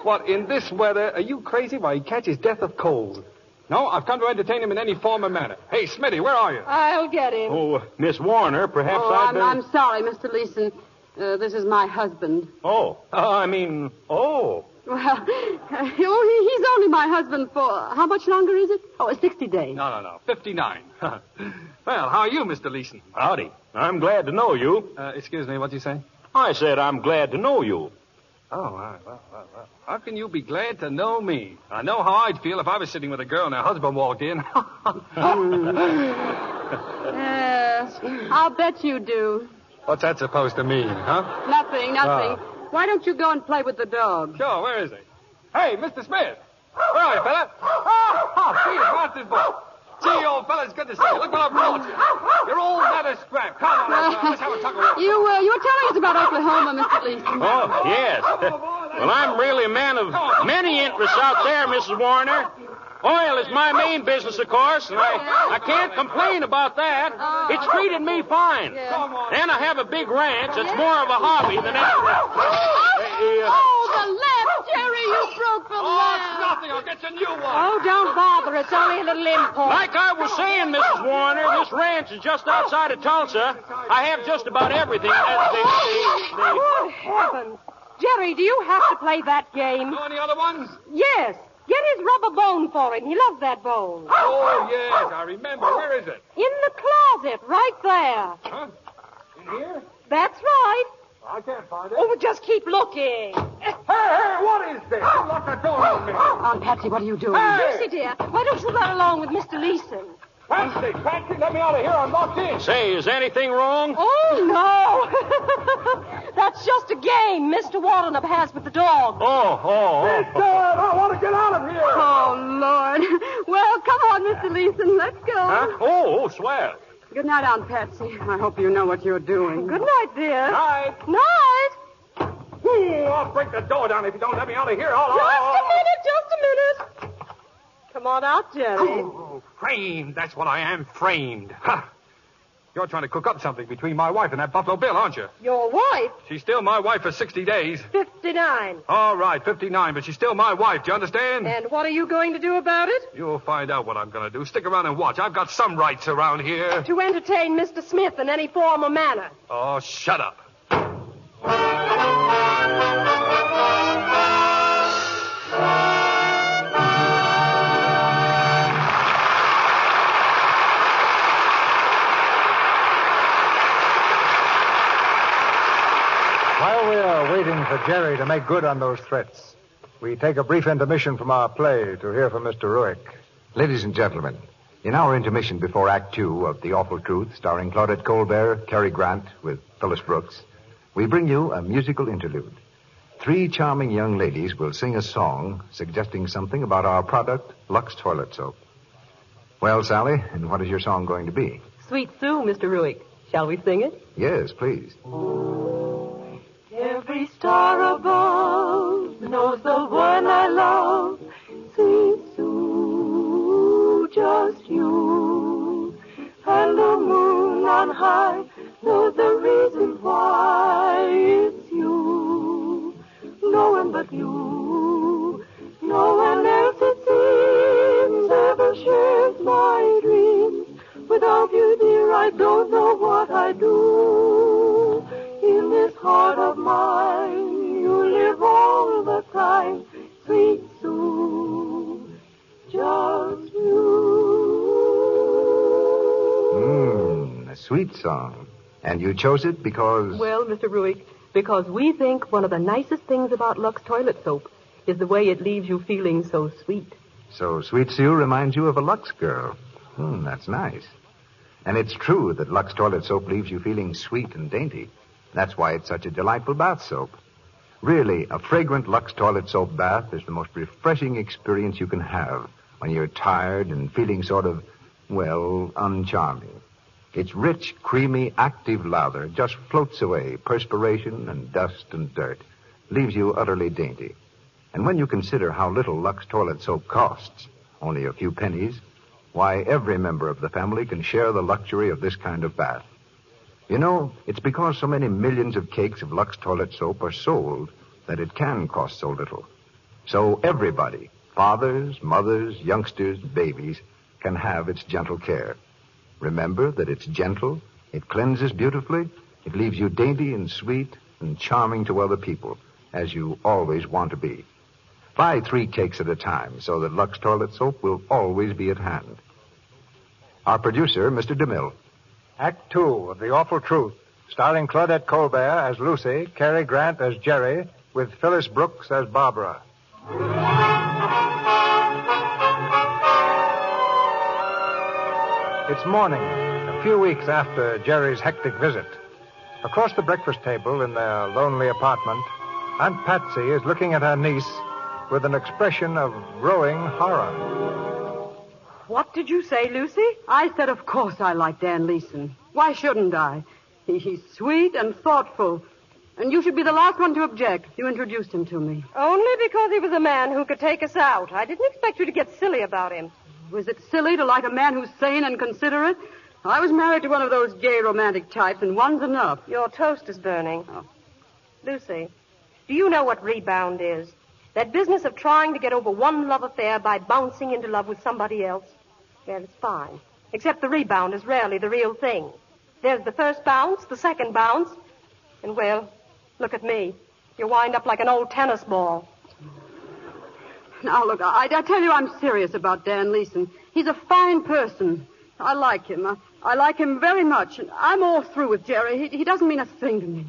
What, in this weather? Are you crazy? Why, he catches death of cold. No, I've come to entertain him in any form or manner. Hey, Smitty, where are you? I'll get him. Oh, Miss Warner, perhaps oh, I'd I'm, better... I'm sorry, Mr. Leeson. Uh, this is my husband. Oh, uh, I mean, oh. Well, he's only my husband for how much longer is it? Oh, 60 days. No, no, no. 59. well, how are you, Mr. Leeson? Howdy. I'm glad to know you. Uh, excuse me, what'd you say? I said I'm glad to know you. Oh. Well, well, well. How can you be glad to know me? I know how I'd feel if I was sitting with a girl and her husband walked in. Yes, I'll bet you do. What's that supposed to mean, huh? Nothing, nothing. Oh. Why don't you go and play with the dog? Sure, where is he? Hey, Mr. Smith! Where are you, fella? Oh, Peter Francis boy. Gee, old fella, it's good to see you. Look what I brought you. You're all leather scrap. Come on, let's, uh, let's have a tug of war. You, uh, you were telling us about Oklahoma, Mr. Leeson. Oh, yes. well, I'm really a man of many interests out there, Mrs. Warner. Oil is my main business, of course, and I, I can't complain about that. It's treated me fine. And I have a big ranch. It's more of a hobby than anything. Hey, uh, Oh, the lamp, Jerry, you broke the lamp. It's nothing. I'll get you a new one. Oh, don't bother. It's only a little import. Like I was saying, Mrs. Warner, this ranch is just outside of Tulsa. I have just about everything. Uh, the, the, the, Good heavens. Jerry, do you have to play that game? Know any other ones? Yes. Get his rubber bone for him. He loves that bone. Oh, yes, I remember. Where is it? In the closet, right there. Huh? In here? That's right. I can't find it. Oh, just keep looking. Hey, hey, what is this? You locked the door on me. Aunt Patsy, what are you doing? Lucy, dear, why don't you run along with Mr. Leeson? Patsy, Patsy, let me out of here. I'm locked in. say, is anything wrong? Oh, no. That's just a game Mr. Wardenup has with the dog. Oh, oh, oh. Mister, I want to get out of here. Oh, Lord. Well, come on, Mr. Leeson. Let's go. Huh? Oh, oh, swell. Good night, Aunt Patsy. I hope you know what you're doing. Good night, dear. Night. Night. Ooh, I'll break the door down if you don't let me out of here. I'll, Just I'll, a minute, just a minute. Come on out, Jerry. Oh, framed. That's what I am, framed. Ha. You're trying to cook up something between my wife and that Buffalo Bill, aren't you? Your wife, She's still my wife for 60 days. 59. All right, 59, but she's still my wife. Do you understand? And what are you going to do about it? You'll find out what I'm going to do. Stick around and watch. I've got some rights around here. To entertain Mr. Smith in any form or manner. Oh, shut up. While we are waiting for Jerry to make good on those threats, we take a brief intermission from our play to hear from Mr. Ruick. Ladies and gentlemen, in our intermission before Act Two of The Awful Truth, starring Claudette Colbert, Cary Grant, with Phyllis Brooks, we bring you a musical interlude. Three charming young ladies will sing a song suggesting something about our product, Lux Toilet Soap. Well, Sally, and what is your song going to be? Sweet Sue, Mr. Ruick. Shall we sing it? Yes, please. Star above knows the one I love. Sweet Sue, just you. And the moon on high knows the reason why it's you. No one but you. No one else it seems ever shares my dreams. Without you, dear, I don't know what I do. In this heart of mine, live all the time, sweet Sue, just you. Mmm, a sweet song. And you chose it because. Well, Mr. Ruick, because we think one of the nicest things about Lux toilet soap is the way it leaves you feeling so sweet. So Sweet Sue reminds you of a Lux girl. Hmm, that's nice. And it's true that Lux toilet soap leaves you feeling sweet and dainty. That's why it's such a delightful bath soap. Really, a fragrant Lux toilet soap bath is the most refreshing experience you can have when you're tired and feeling sort of, well, uncharming. Its rich, creamy, active lather just floats away perspiration and dust and dirt, leaves you utterly dainty. And when you consider how little Lux toilet soap costs, only a few pennies, why, every member of the family can share the luxury of this kind of bath. You know, it's because so many millions of cakes of Lux toilet soap are sold that it can cost so little. So everybody, fathers, mothers, youngsters, babies, can have its gentle care. Remember that it's gentle, it cleanses beautifully, it leaves you dainty and sweet and charming to other people, as you always want to be. Buy three cakes at a time so that Lux toilet soap will always be at hand. Our producer, Mr. DeMille. Act two of The Awful Truth, starring Claudette Colbert as Lucy, Cary Grant as Jerry, with Phyllis Brooks as Barbara. It's morning, a few weeks after Jerry's hectic visit. Across the breakfast table in their lonely apartment, Aunt Patsy is looking at her niece with an expression of growing horror. What did you say, Lucy? I said, of course I like Dan Leeson. Why shouldn't I? He- He's sweet and thoughtful. And you should be the last one to object. You introduced him to me. Only because he was a man who could take us out. I didn't expect you to get silly about him. Was it silly to like a man who's sane and considerate? I was married to one of those gay romantic types, and one's enough. Your toast is burning. Oh. Lucy, do you know what rebound is? That business of trying to get over one love affair by bouncing into love with somebody else. Well, it's fine. Except the rebound is rarely the real thing. There's the first bounce, the second bounce, and well, look at me. You wind up like an old tennis ball. Now, look, I, I tell you I'm serious about Dan Leeson. He's a fine person. I like him. I, I like him very much. I'm all through with Jerry. He, he doesn't mean a thing to me.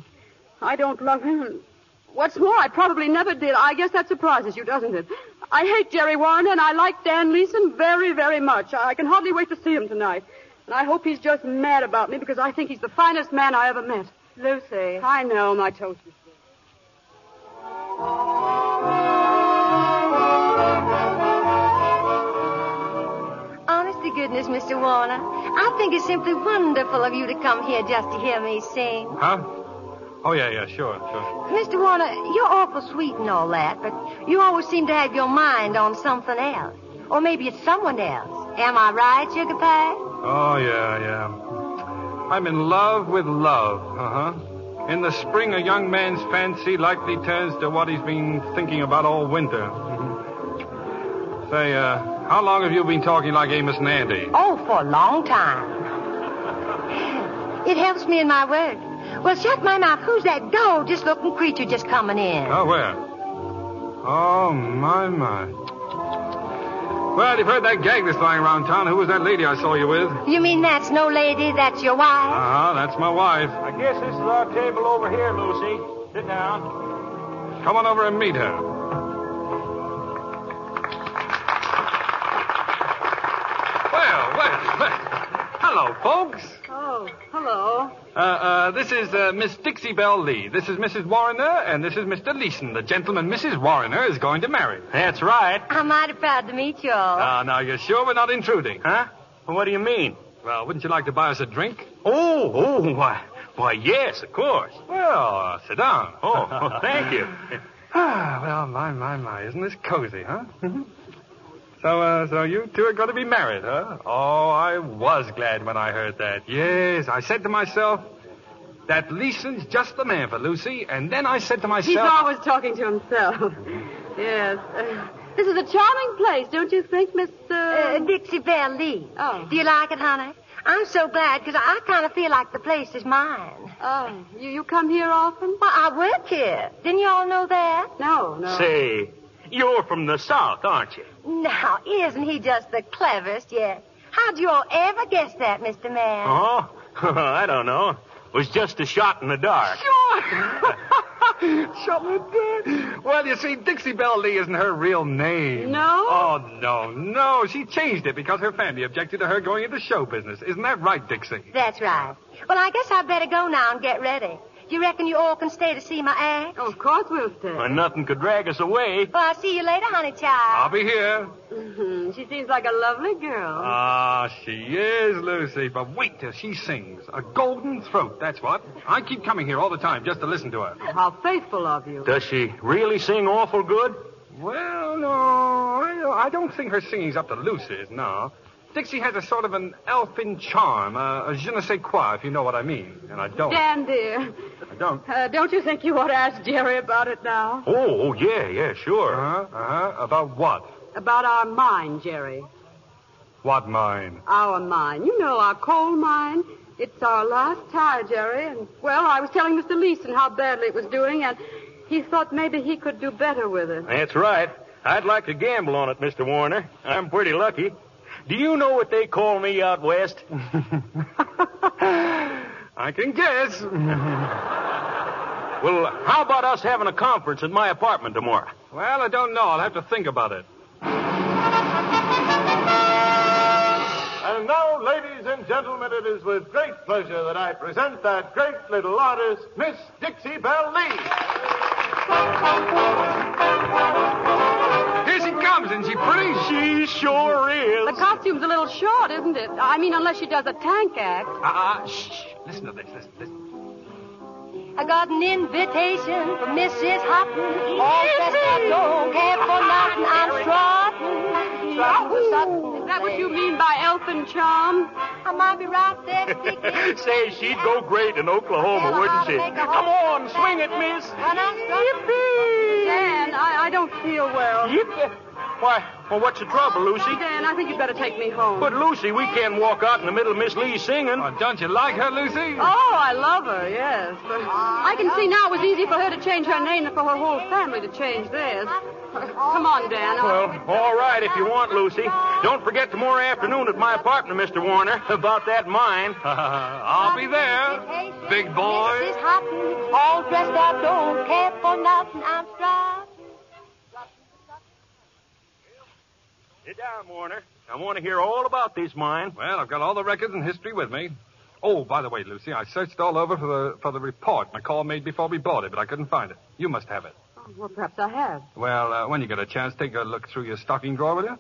I don't love him. And What's more, I probably never did. I guess that surprises you, doesn't it? I hate Jerry Warner, and I like Dan Leeson very, very much. I can hardly wait to see him tonight. And I hope he's just mad about me because I think he's the finest man I ever met. Lucy. I know, my toast is Honest oh, to goodness, Mr. Warner, I think it's simply wonderful of you to come here just to hear me sing. Huh? Oh, yeah, yeah, sure, sure. Mr. Warner, you're awful sweet and all that, but you always seem to have your mind on something else. Or maybe it's someone else. Am I right, Sugar Pie? Oh, yeah, yeah. I'm in love with love, uh-huh. In the spring, a young man's fancy likely turns to what he's been thinking about all winter. Mhm. Say, uh, how long have you been talking like Amos and Andy? Oh, for a long time. It helps me in my work. Well, shut my mouth. Who's that gorgeous looking creature just coming in? Oh, where? Oh, my, my. Well, you've heard that gag that's flying around town. Who was that lady I saw you with? You mean that's no lady, that's your wife? Uh-huh, that's my wife. I guess this is our table over here, Lucy. Sit down. Come on over and meet her. Well, well, well. Hello, folks. Oh, hello. Uh, uh, this is uh, Miss Dixie Belle Lee. This is Mrs. Warriner, and this is Mr. Leeson, the gentleman Mrs. Warriner is going to marry. That's right. I'm mighty proud to meet you all. Now, now, you're sure we're not intruding? Huh? Well, what do you mean? Well, wouldn't you like to buy us a drink? Oh, oh, why, why, yes, of course. Well, uh, sit down. Oh, thank you. Ah, well, my, my, my, isn't this cozy, huh? So, uh, so you two are going to be married, huh? Oh, I was glad when I heard that. Yes, I said to myself, that Leeson's just the man for Lucy, and then I said to myself... He's always talking to himself. yes. Uh, this is a charming place, don't you think, Miss... Uh... Uh, Dixie Belle Lee. Oh. Do you like it, honey? I'm so glad because I kind of feel like the place is mine. Oh, you, you come here often? Well, I work here. Didn't you all know that? No, no. Say, you're from the South, aren't you? Now, isn't he just the cleverest yet? How'd you all ever guess that, Mr. Man? Oh, I don't know. It was just a shot in the dark. Shut me down. Well, you see, Dixie Belle Lee isn't her real name. No? Oh, no, no. She changed it because her family objected to her going into show business. Isn't that right, Dixie? That's right. Well, I guess I'd better go now and get ready. Do you reckon you all can stay to see my act? Oh, of course we'll stay. Well, nothing could drag us away. Well, I'll see you later, honey child. I'll be here. Mhm. She seems like a lovely girl. Ah, she is, Lucy. But wait till she sings. A golden throat, that's what. I keep coming here all the time just to listen to her. How faithful of you. Does she really sing awful good? Well, no, I, I don't think her singing's up to Lucy's, no. Dixie has a sort of an elfin charm, a, a je ne sais quoi, if you know what I mean. And I don't. Dan, dear, I don't. uh, don't you think you ought to ask Jerry about it now? Oh, oh, yeah, yeah, sure. Uh-huh, uh-huh. About what? About our mine, Jerry. What mine? Our mine. You know, our coal mine. It's our last tie, Jerry. And, well, I was telling Mr. Leeson how badly it was doing, and he thought maybe he could do better with it. That's right. I'd like to gamble on it, Mr. Warner. I'm pretty lucky. Do you know what they call me out west? I can guess. well, how about us having a conference at my apartment tomorrow? Well, I don't know. I'll have to think about it. And now, ladies and gentlemen, it is with great pleasure that I present that great little artist, Miss Dixie Belle Lee. Here comes, isn't she pretty? She sure is. The costume's a little short, isn't it? I mean, unless she does a tank act. Uh-uh. Shh. Listen to this. Listen, listen. I got an invitation from Mrs. Houghton. All oh, dressed up, don't care for ah, nothing. I'm strutting. Strutting, strutting. Is that what you mean by elfin charm? I might be right there sticking. Say, she'd go great in Oklahoma, wouldn't she? Come on, swing it, miss. Yippee! Dan, I, I don't feel well. Yippee. Why, well, what's the trouble, Lucy? Oh, Dan, I think you'd better take me home. But, Lucy, we can't walk out in the middle of Miss Lee singing. Oh, don't you like her, Lucy? Oh, I love her, yes. But I can see now it was easy for her to change her name than for her whole family to change theirs. Come on, Dan. Well, all right, if you want, Lucy. Don't forget tomorrow afternoon at my apartment, Mr. Warner, about that mine. I'll be there, big boy. Mrs. Houghton. All dressed up, don't care for nothing. I'm strutting. Sit down, Warner. I want to hear all about this mine. Well, I've got all the records and history with me. Oh, by the way, Lucy, I searched all over for the for the report McCall made before we bought it, but I couldn't find it. You must have it. Well, perhaps I have. Well, uh, when you get a chance, take a look through your stocking drawer, will you?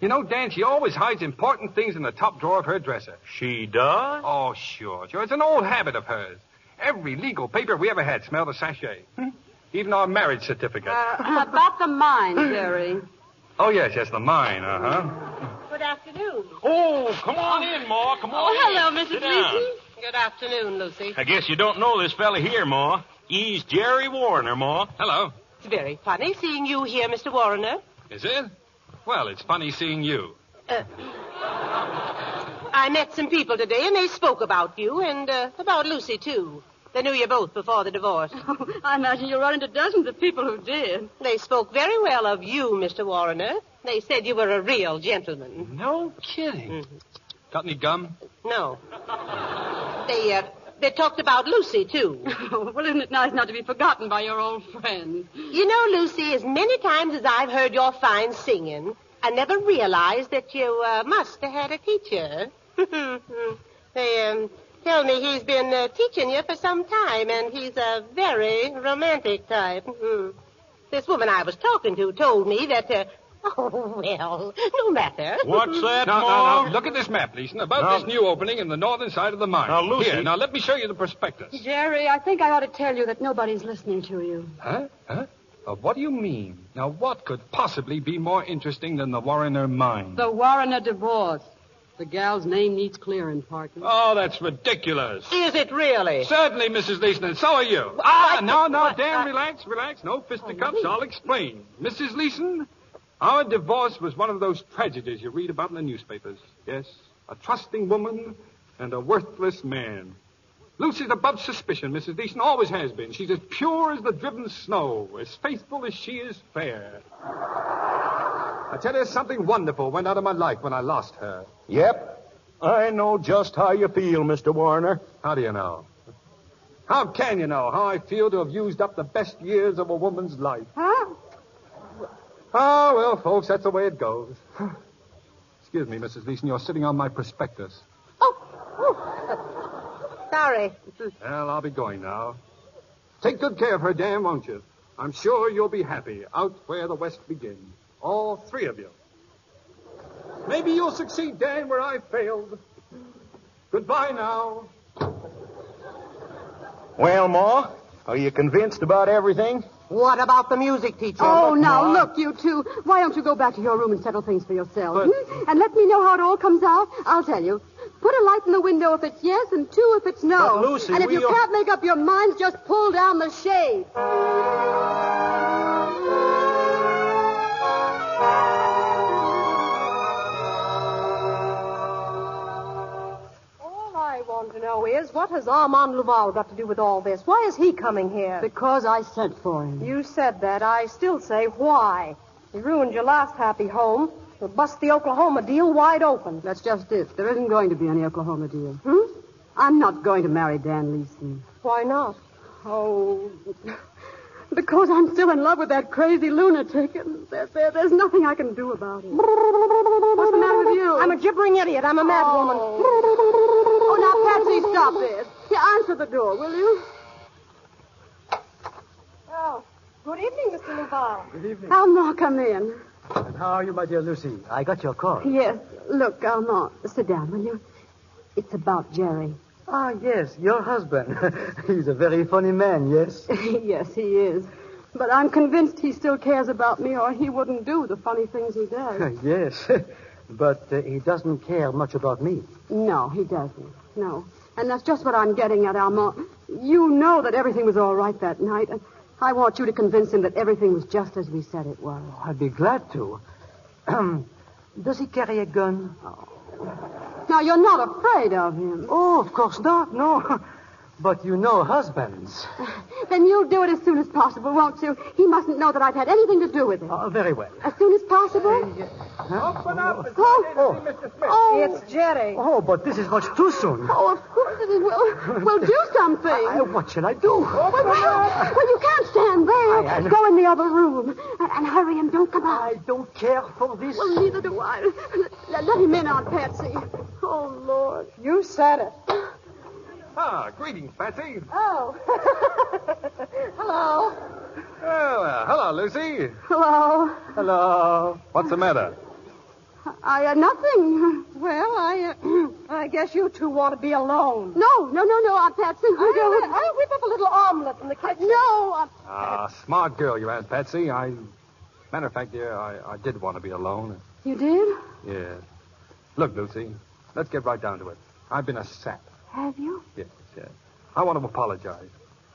You know, Dan, she always hides important things in the top drawer of her dresser. She does? Oh, sure, sure. It's an old habit of hers. Every legal paper we ever had smelled of sachet. Even our marriage certificate. Uh, about the mine, Jerry. Oh, yes, yes, the mine, uh-huh. Good afternoon. Oh, come on in, Ma. Come on Oh, hello, in. Mrs. Sit down. Leeson. Good afternoon, Lucy. I guess you don't know this fella here, Ma. He's Jerry Warner, Ma. Hello. It's very funny seeing you here, Mr. Warner. Is it? Well, it's funny seeing you. Uh, I met some people today, and they spoke about you and uh, about Lucy, too. They knew you both before the divorce. I imagine you run into dozens of people who did. They spoke very well of you, Mr. Warner. They said you were a real gentleman. No kidding. Got any gum? No. They, uh, they talked about Lucy, too. well, isn't it nice not to be forgotten by your old friends? You know, Lucy, as many times as I've heard your fine singing, I never realized that you uh, must have had a teacher. they um, tell me he's been uh, teaching you for some time, and he's a very romantic type. Mhm. This woman I was talking to told me that. Uh, oh well, no matter. What's that, No, Ma? no, no. Look at this map, Leeson. About Now- this new opening in the northern side of the mine. Now, Lucy- Here, now let me show you the prospectus. Jerry, I think I ought to tell you that nobody's listening to you. Huh? Huh? Uh, what do you mean? Now, what could possibly be more interesting than the Warriner mine? The Warriner divorce. The gal's name needs clearing, partner. Oh, that's ridiculous. Is it really? Certainly, Mrs. Leeson, and so are you. Ah, no, no, Dan, relax, relax. No fisticuffs. I'll explain. Mrs. Leeson, our divorce was one of those tragedies you read about in the newspapers. Yes, a trusting woman and a worthless man. Lucy's above suspicion, Mrs. Leeson, always has been. She's as pure as the driven snow, as faithful as she is fair. I tell you, something wonderful went out of my life when I lost her. Yep. I know just how you feel, Mr. Warner. How do you know? How can you know how I feel to have used up the best years of a woman's life? Huh? Oh, well, folks, that's the way it goes. Excuse me, Mrs. Leeson, you're sitting on my prospectus. Oh, oh. Sorry. Well, I'll be going now. Take good care of her, Dan, won't you? I'm sure you'll be happy out where the West begins. All three of you. Maybe you'll succeed, Dan, where I failed. Goodbye now. Well, Ma, are you convinced about everything? What about the music teacher? Oh, now, look, you two. Why don't you go back to your room and settle things for yourselves? hmm? And let me know how it all comes out. I'll tell you. Put a light in the window if it's yes, and two if it's no. But, Lucy, and if we you are- can't make up your minds, just pull down the shade. All I want to know is, what has Armand Laval got to do with all this? Why is he coming here? Because I sent for him. You said that. I still say, why? He ruined your last happy home. He'll bust the Oklahoma deal wide open. That's just it. There isn't going to be any Oklahoma deal. Hmm? I'm not going to marry Dan Leeson. Why not? Oh, because I'm still in love with that crazy lunatic, and there, there, there's nothing I can do about it. What's the matter with you? I'm a gibbering idiot. I'm a mad woman. Oh, now, Patsy, stop this. Yeah, answer the door, will you? Oh, good evening, Mr. Laval. Good evening. Armand, come in. And how are you, my dear Lucy? I got your call. Yes. Look, Armand, sit down, will you? It's about Jerry. Ah, yes, your husband. He's a very funny man, yes? yes, he is. But I'm convinced he still cares about me, or he wouldn't do the funny things he does. yes. but uh, he doesn't care much about me. No, he doesn't. No. And that's just what I'm getting at, Armand. You know that everything was all right that night, and I want you to convince him that everything was just as we said it was. Oh, I'd be glad to. Does he carry a gun? Now, you're not afraid of him. Oh, of course not, no. But you know husbands. Then you'll do it as soon as possible, won't you? He mustn't know that I've had anything to do with it. Oh, very well. As soon as possible? Open up and Oh, Mr. Oh, Smith. oh, It's Jerry. Oh, but this is much too soon. oh, of course it is. We'll, we'll do something. I- what shall I do? well, well, well, you can't stand there. I- I- Go in the other room. And, and hurry and don't come out. I don't care for this. Well, neither do I. Let, let him in, Aunt Patsy. Oh, Lord. You said it. Ah, greetings, Patsy. Oh. Hello. Oh, uh, hello, Lucy. Hello. Hello. What's the matter? I, uh, nothing. Well, I, uh, I guess you two want to be alone. No, no, no, no, Aunt Patsy. We I'll, don't. I'll whip up a little omelet from the kitchen. No, Aunt Ah, smart girl, you Aunt Patsy. I, matter of fact, dear, I, I did want to be alone. You did? Yeah. Look, Lucy, let's get right down to it. I've been a sap. Have you? Yes, yes. I want to apologize.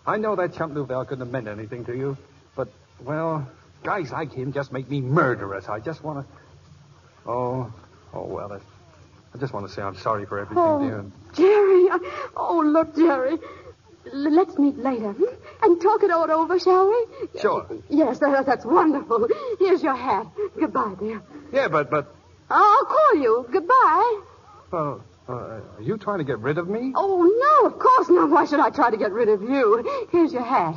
I know that chump Louvel couldn't have meant anything to you, but, well, guys like him just make me murderous. I just want to. Oh, oh, well, I, I just want to say I'm sorry for everything, Oh, dear. Jerry. I- Oh, look, Jerry. L- let's meet later hmm? and talk it all over, shall we? Sure. Yes, that, that's wonderful. Here's your hat. Goodbye, dear. Yeah, but, but, I'll call you. Goodbye. well, uh, are you trying to get rid of me? Oh, no, of course not. Why should I try to get rid of you? Here's your hat.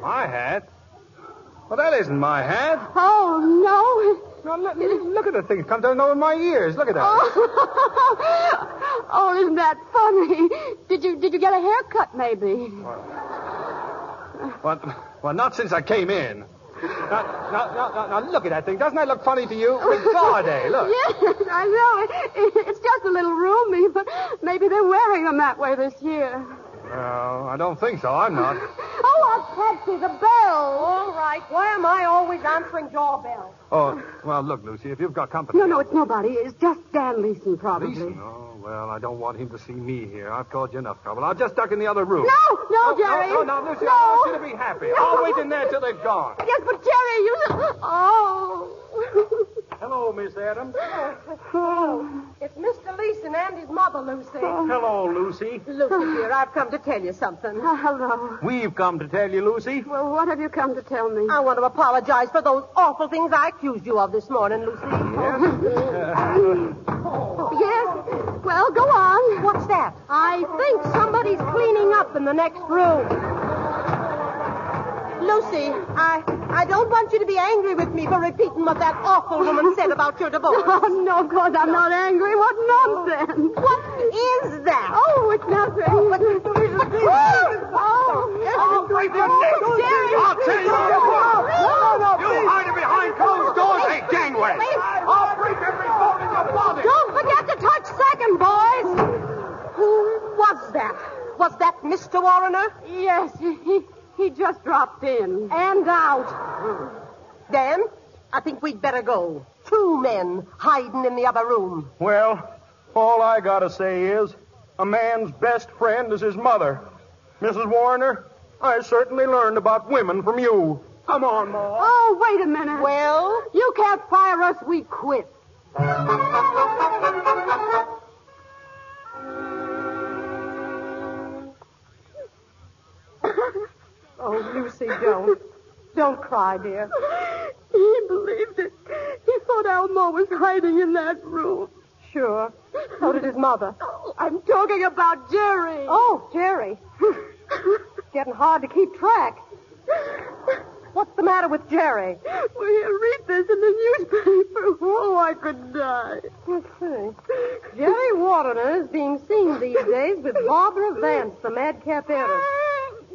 My hat? Well, that isn't my hat. Oh, no. look, look at the thing. It comes down over my ears. Look at that. Oh. oh, isn't that funny? Did you did you get a haircut, maybe? Well, well, not since I came in. Now, now, now, now, look at that thing. Doesn't that look funny to you? Regarde, look. Yes, I know. It, it's just a little roomy, but maybe they're wearing them that way this year. Well, I don't think so. I'm not. Oh, Aunt Patsy, the bell. All right. Why am I always answering doorbells? Oh, well, look, Lucy, if you've got company. No, no, it's nobody. It's just Dan Leeson, probably. Leeson? Oh, well, I don't want him to see me here. I've caused you enough trouble. I'll just duck in the other room. No, no, Oh, oh Jerry. No, no, no, Lucy, No. I want you to be happy. No. I'll wait in there till they've gone. Yes, but Jerry, you. Oh. Hello, Miss Adams. Oh, it's Mr. Leeson and his mother, Lucy. Hello, Lucy. Lucy, dear, I've come to tell you something. Uh, hello. We've come to tell you, Lucy. Well, what have you come to tell me? I want to apologize for those awful things I accused you of this morning, Lucy. Yes. Yes? Well, go on. What's that? I think somebody's cleaning up in the next room. Lucy, I I don't want you to be angry with me for repeating what that awful woman said about your divorce. Oh, no, of course I'm not angry. What nonsense. What is that? Oh, it's nothing. Oh, but, oh, Oh, break your oh, neck. Jerry. I'll tell you what. No, no, You please. hiding behind closed doors. Hey, Gangway. Please. I'll break every bone in your body. Don't forget to touch second, boys. Who was that? Was that Mr. Warriner? Yes, he, he, He just dropped in. And out. Hmm. Dan, I think we'd better go. Two men hiding in the other room. Well, all I gotta say is, a man's best friend is his mother. Mrs. Warner, I certainly learned about women from you. Come on, Ma. Oh, wait a minute. Well? You can't fire us. We quit. Oh, Lucy, don't. Don't cry, dear. He believed it. He thought Elmo was hiding in that room. Sure. So did his mother. Oh, I'm talking about Jerry. Oh, Jerry. It's getting hard to keep track. What's the matter with Jerry? Will you read this in the newspaper? Oh, I could die. Let's see. Jerry Warriner is being seen these days with Barbara Vance, the madcap heiress.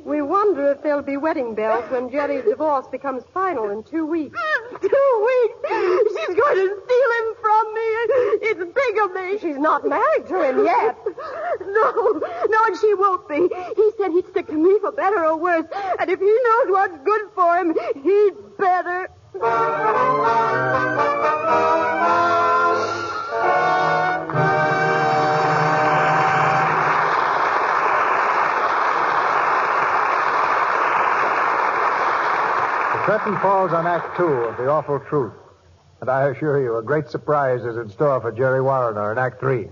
We wonder if there'll be wedding bells when Jerry's divorce becomes final in two weeks. Two weeks? She's going to steal him from me. It's bigamy. She's not married to him yet. No, no, and she won't be. He said he'd stick to me for better or worse. And if he knows what's good for him, he'd better. curtain falls on Act Two of The Awful Truth. And I assure you, a great surprise is in store for Jerry Warriner in Act Three.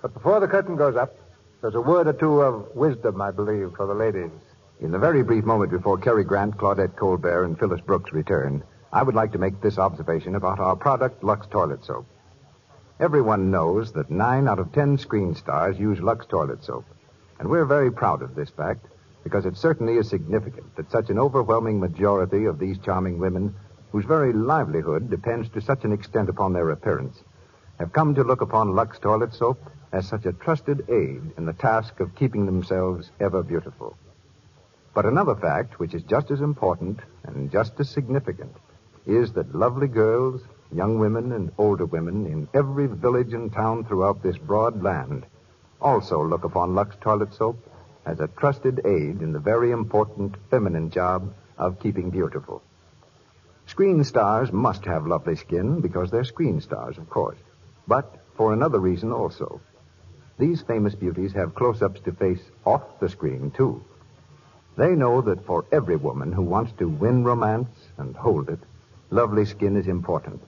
But before the curtain goes up, there's a word or two of wisdom, I believe, for the ladies. In the very brief moment before Cary Grant, Claudette Colbert, and Phyllis Brooks return, I would like to make this observation about our product, Lux Toilet Soap. Everyone knows that nine out of ten screen stars use Lux Toilet Soap. And we're very proud of this fact because it certainly is significant that such an overwhelming majority of these charming women, whose very livelihood depends to such an extent upon their appearance, have come to look upon Lux Toilet Soap as such a trusted aid in the task of keeping themselves ever beautiful. But another fact, which is just as important and just as significant, is that lovely girls, young women, and older women in every village and town throughout this broad land also look upon Lux Toilet Soap as a trusted aid in the very important feminine job of keeping beautiful. Screen stars must have lovely skin because they're screen stars, of course, but for another reason also. These famous beauties have close ups to face off the screen, too. They know that for every woman who wants to win romance and hold it, lovely skin is important.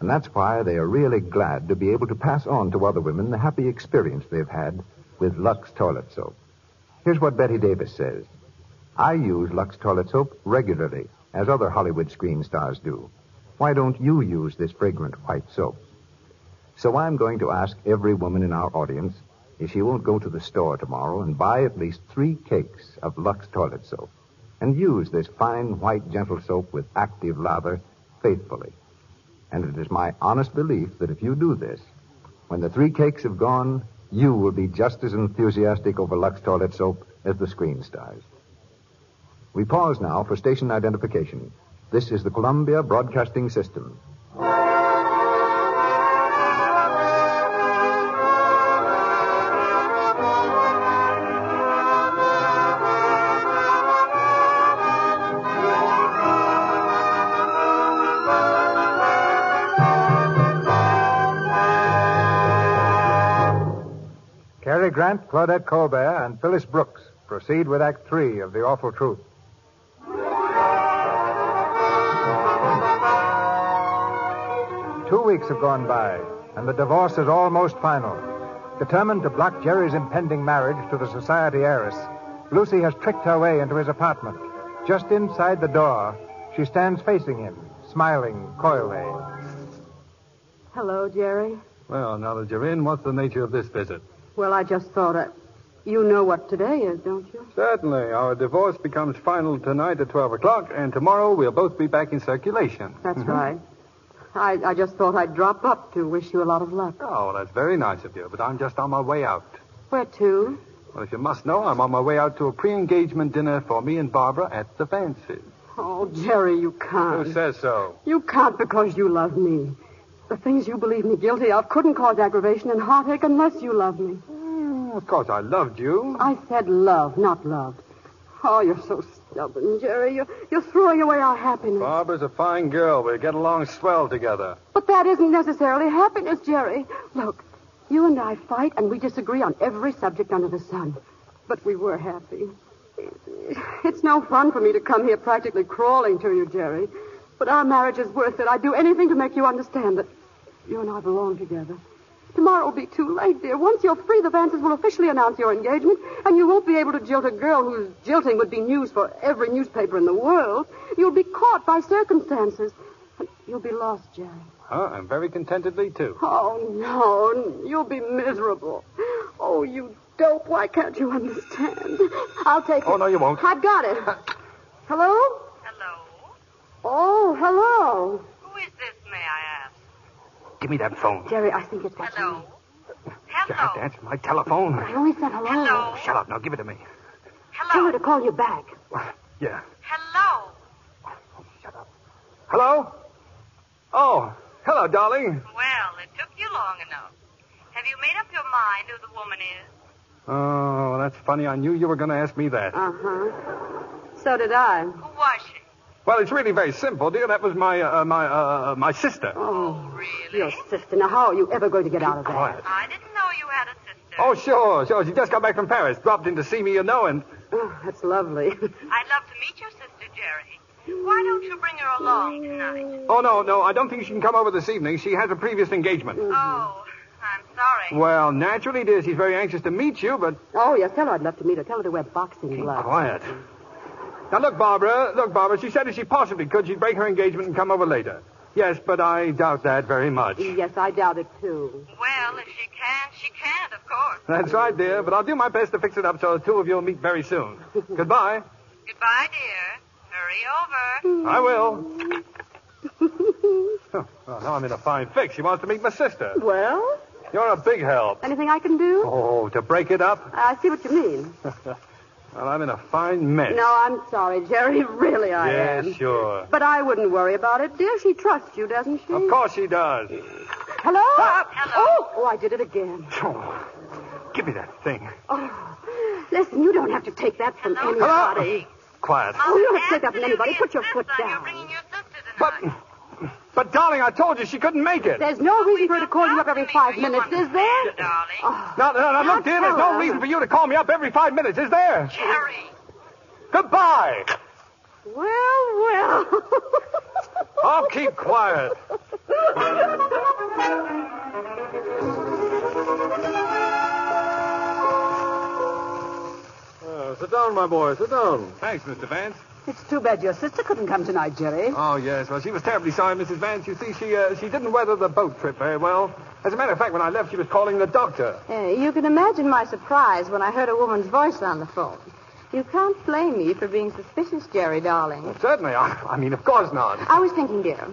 And that's why they are really glad to be able to pass on to other women the happy experience they've had with Lux Toilet Soap. Here's what Bette Davis says. I use Lux Toilet Soap regularly, as other Hollywood screen stars do. Why don't you use this fragrant white soap? So I'm going to ask every woman in our audience if she won't go to the store tomorrow and buy at least three cakes of Lux Toilet Soap and use this fine white gentle soap with active lather faithfully. And it is my honest belief that if you do this, when the three cakes have gone, you will be just as enthusiastic over Lux Toilet Soap as the screen stars. We pause now for station identification. This is the Columbia Broadcasting System. Claudette Colbert, and Phyllis Brooks proceed with Act Three of The Awful Truth. Two weeks have gone by, and the divorce is almost final. Determined to block Jerry's impending marriage to the society heiress, Lucy has tricked her way into his apartment. Just inside the door, she stands facing him, smiling coyly. Hello, Jerry. Well, now that you're in, what's the nature of this visit? Well, I just thought I... You know what today is, don't you? Certainly. Our divorce becomes final tonight at 12 o'clock, and tomorrow we'll both be back in circulation. That's Mhm. right. I, I just thought I'd drop up to wish you a lot of luck. Oh, that's very nice of you, but I'm just on my way out. Where to? Well, if you must know, I'm on my way out to a pre-engagement dinner for me and Barbara at the Fancy. Oh, Jerry, you can't. Who says so? You can't because you love me. The things you believe me guilty of couldn't cause aggravation and heartache unless you love me. Mm, of course, I loved you. I said love, not loved. Oh, you're so stubborn, Jerry. You're, you're throwing away our happiness. Barbara's a fine girl. We get along swell together. But that isn't necessarily happiness, Jerry. Look, you and I fight and we disagree on every subject under the sun. But we were happy. It's no fun for me to come here practically crawling to you, Jerry. But our marriage is worth it. I'd do anything to make you understand that you and I belong together. Tomorrow will be too late, dear. Once you're free, the Vances will officially announce your engagement, and you won't be able to jilt a girl whose jilting would be news for every newspaper in the world. You'll be caught by circumstances. And you'll be lost, Jerry. Huh? And very contentedly, too. Oh, no. You'll be miserable. Oh, you dope. Why can't you understand? I'll take oh, it. Oh, no, you won't. I've got it. Hello? Hello? Oh, hello. Who is this, may I ask? Give me that phone. Jerry, I think it's got Hello? You have to answer my telephone. I only said hello. Hello? Shut up. Now give it to me. Tell her to call you back. Yeah. Hello? Oh, shut up. Hello? Oh, hello, darling. Well, it took you long enough. Have you made up your mind who the woman is? Oh, that's funny. I knew you were going to ask me that. Uh-huh. So did I. Who was she? Well, it's really very simple, dear. That was my uh, my uh, my sister. Oh, really? Your sister. Now, how are you ever going to get out of that? quiet. I didn't know you had a sister. Oh, sure, sure. She just got back from Paris. Dropped in to see me, you know, and Oh, that's lovely. I'd love to meet your sister, Jerry. Why don't you bring her along tonight? oh no, no, I don't think she can come over this evening. She has a previous engagement. Oh, I'm sorry. Well, naturally, dear, she's very anxious to meet you, but Oh, yes, tell her I'd love to meet her. Tell her to wear boxing gloves. quiet. Now look, Barbara, look, Barbara. She said if she possibly could, she'd break her engagement and come over later. Yes, but I doubt that very much. Yes, I doubt it, too. Well, if she can, she can't, of course. That's right, dear. But I'll do my best to fix it up so the two of you will meet very soon. Goodbye. Goodbye, dear. Hurry over. I will. Oh, well, now I'm in a fine fix. She wants to meet my sister. Well, You're a big help. anything I can do? Oh, to break it up? I see what you mean. well, I'm in a fine mess. No, I'm sorry, Jerry. Really, I yeah, am. sure. But I wouldn't worry about it, dear. She trusts you, doesn't she? Of course she does. Hello? Oh, oh, I did it again. Oh, give me that thing. Oh, listen, you don't have to take that from Hello? anybody. Quiet. Oh, you don't have to take that from anybody. Put your foot down. But, but darling, I told you she couldn't make it. There's no reason for her to call you up every five minutes, is there? Oh, No, no, no, Now look, dear, there's no her. reason for you to call me up every five minutes, is there? Jerry. Goodbye. well, well. I'll keep quiet. Uh, sit down, my boy. Sit down. Thanks, Mr. Vance. It's too bad your sister couldn't come tonight, Jerry. Oh, yes. Well, she was terribly sorry, Mrs. Vance. You see, she uh, she didn't weather the boat trip very well. As a matter of fact, when I left, she was calling the doctor. Uh, you can imagine my surprise when I heard a woman's voice on the phone. You can't blame me for being suspicious, Jerry, darling. Certainly. I, I mean, of course not. I was thinking, dear.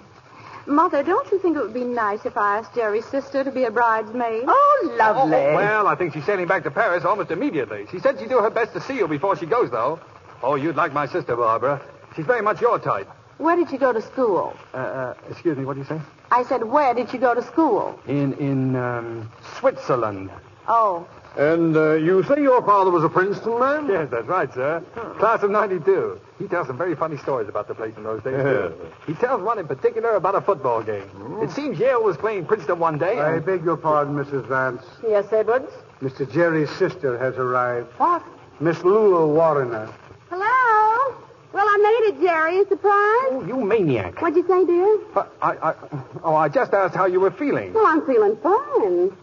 Mother, don't you think it would be nice if I asked Jerry's sister to be a bridesmaid? Oh, lovely. Oh, Well, I think she's sailing back to Paris almost immediately. She said she'd do her best to see you before she goes, though. Oh, you'd like my sister, Barbara. She's very much your type. Where did you go to school? Uh, uh, excuse me, what do you say? I said, where did you go to school? In in um, Switzerland. Oh, And uh, you say your father was a Princeton man? Yes, that's right, sir. Class of 92. He tells some very funny stories about the place in those days, too. He tells one in particular about a football game. It seems Yale was playing Princeton one day. I and- beg your pardon, Mrs. Vance. Yes, Edwards? Mr. Jerry's sister has arrived. What? Miss Lola Warriner. Hello? Well, I made it, Jerry. Surprise? Oh, you maniac. What'd you say, dear? But I, I, oh, I just asked how you were feeling. Well, I'm feeling fine.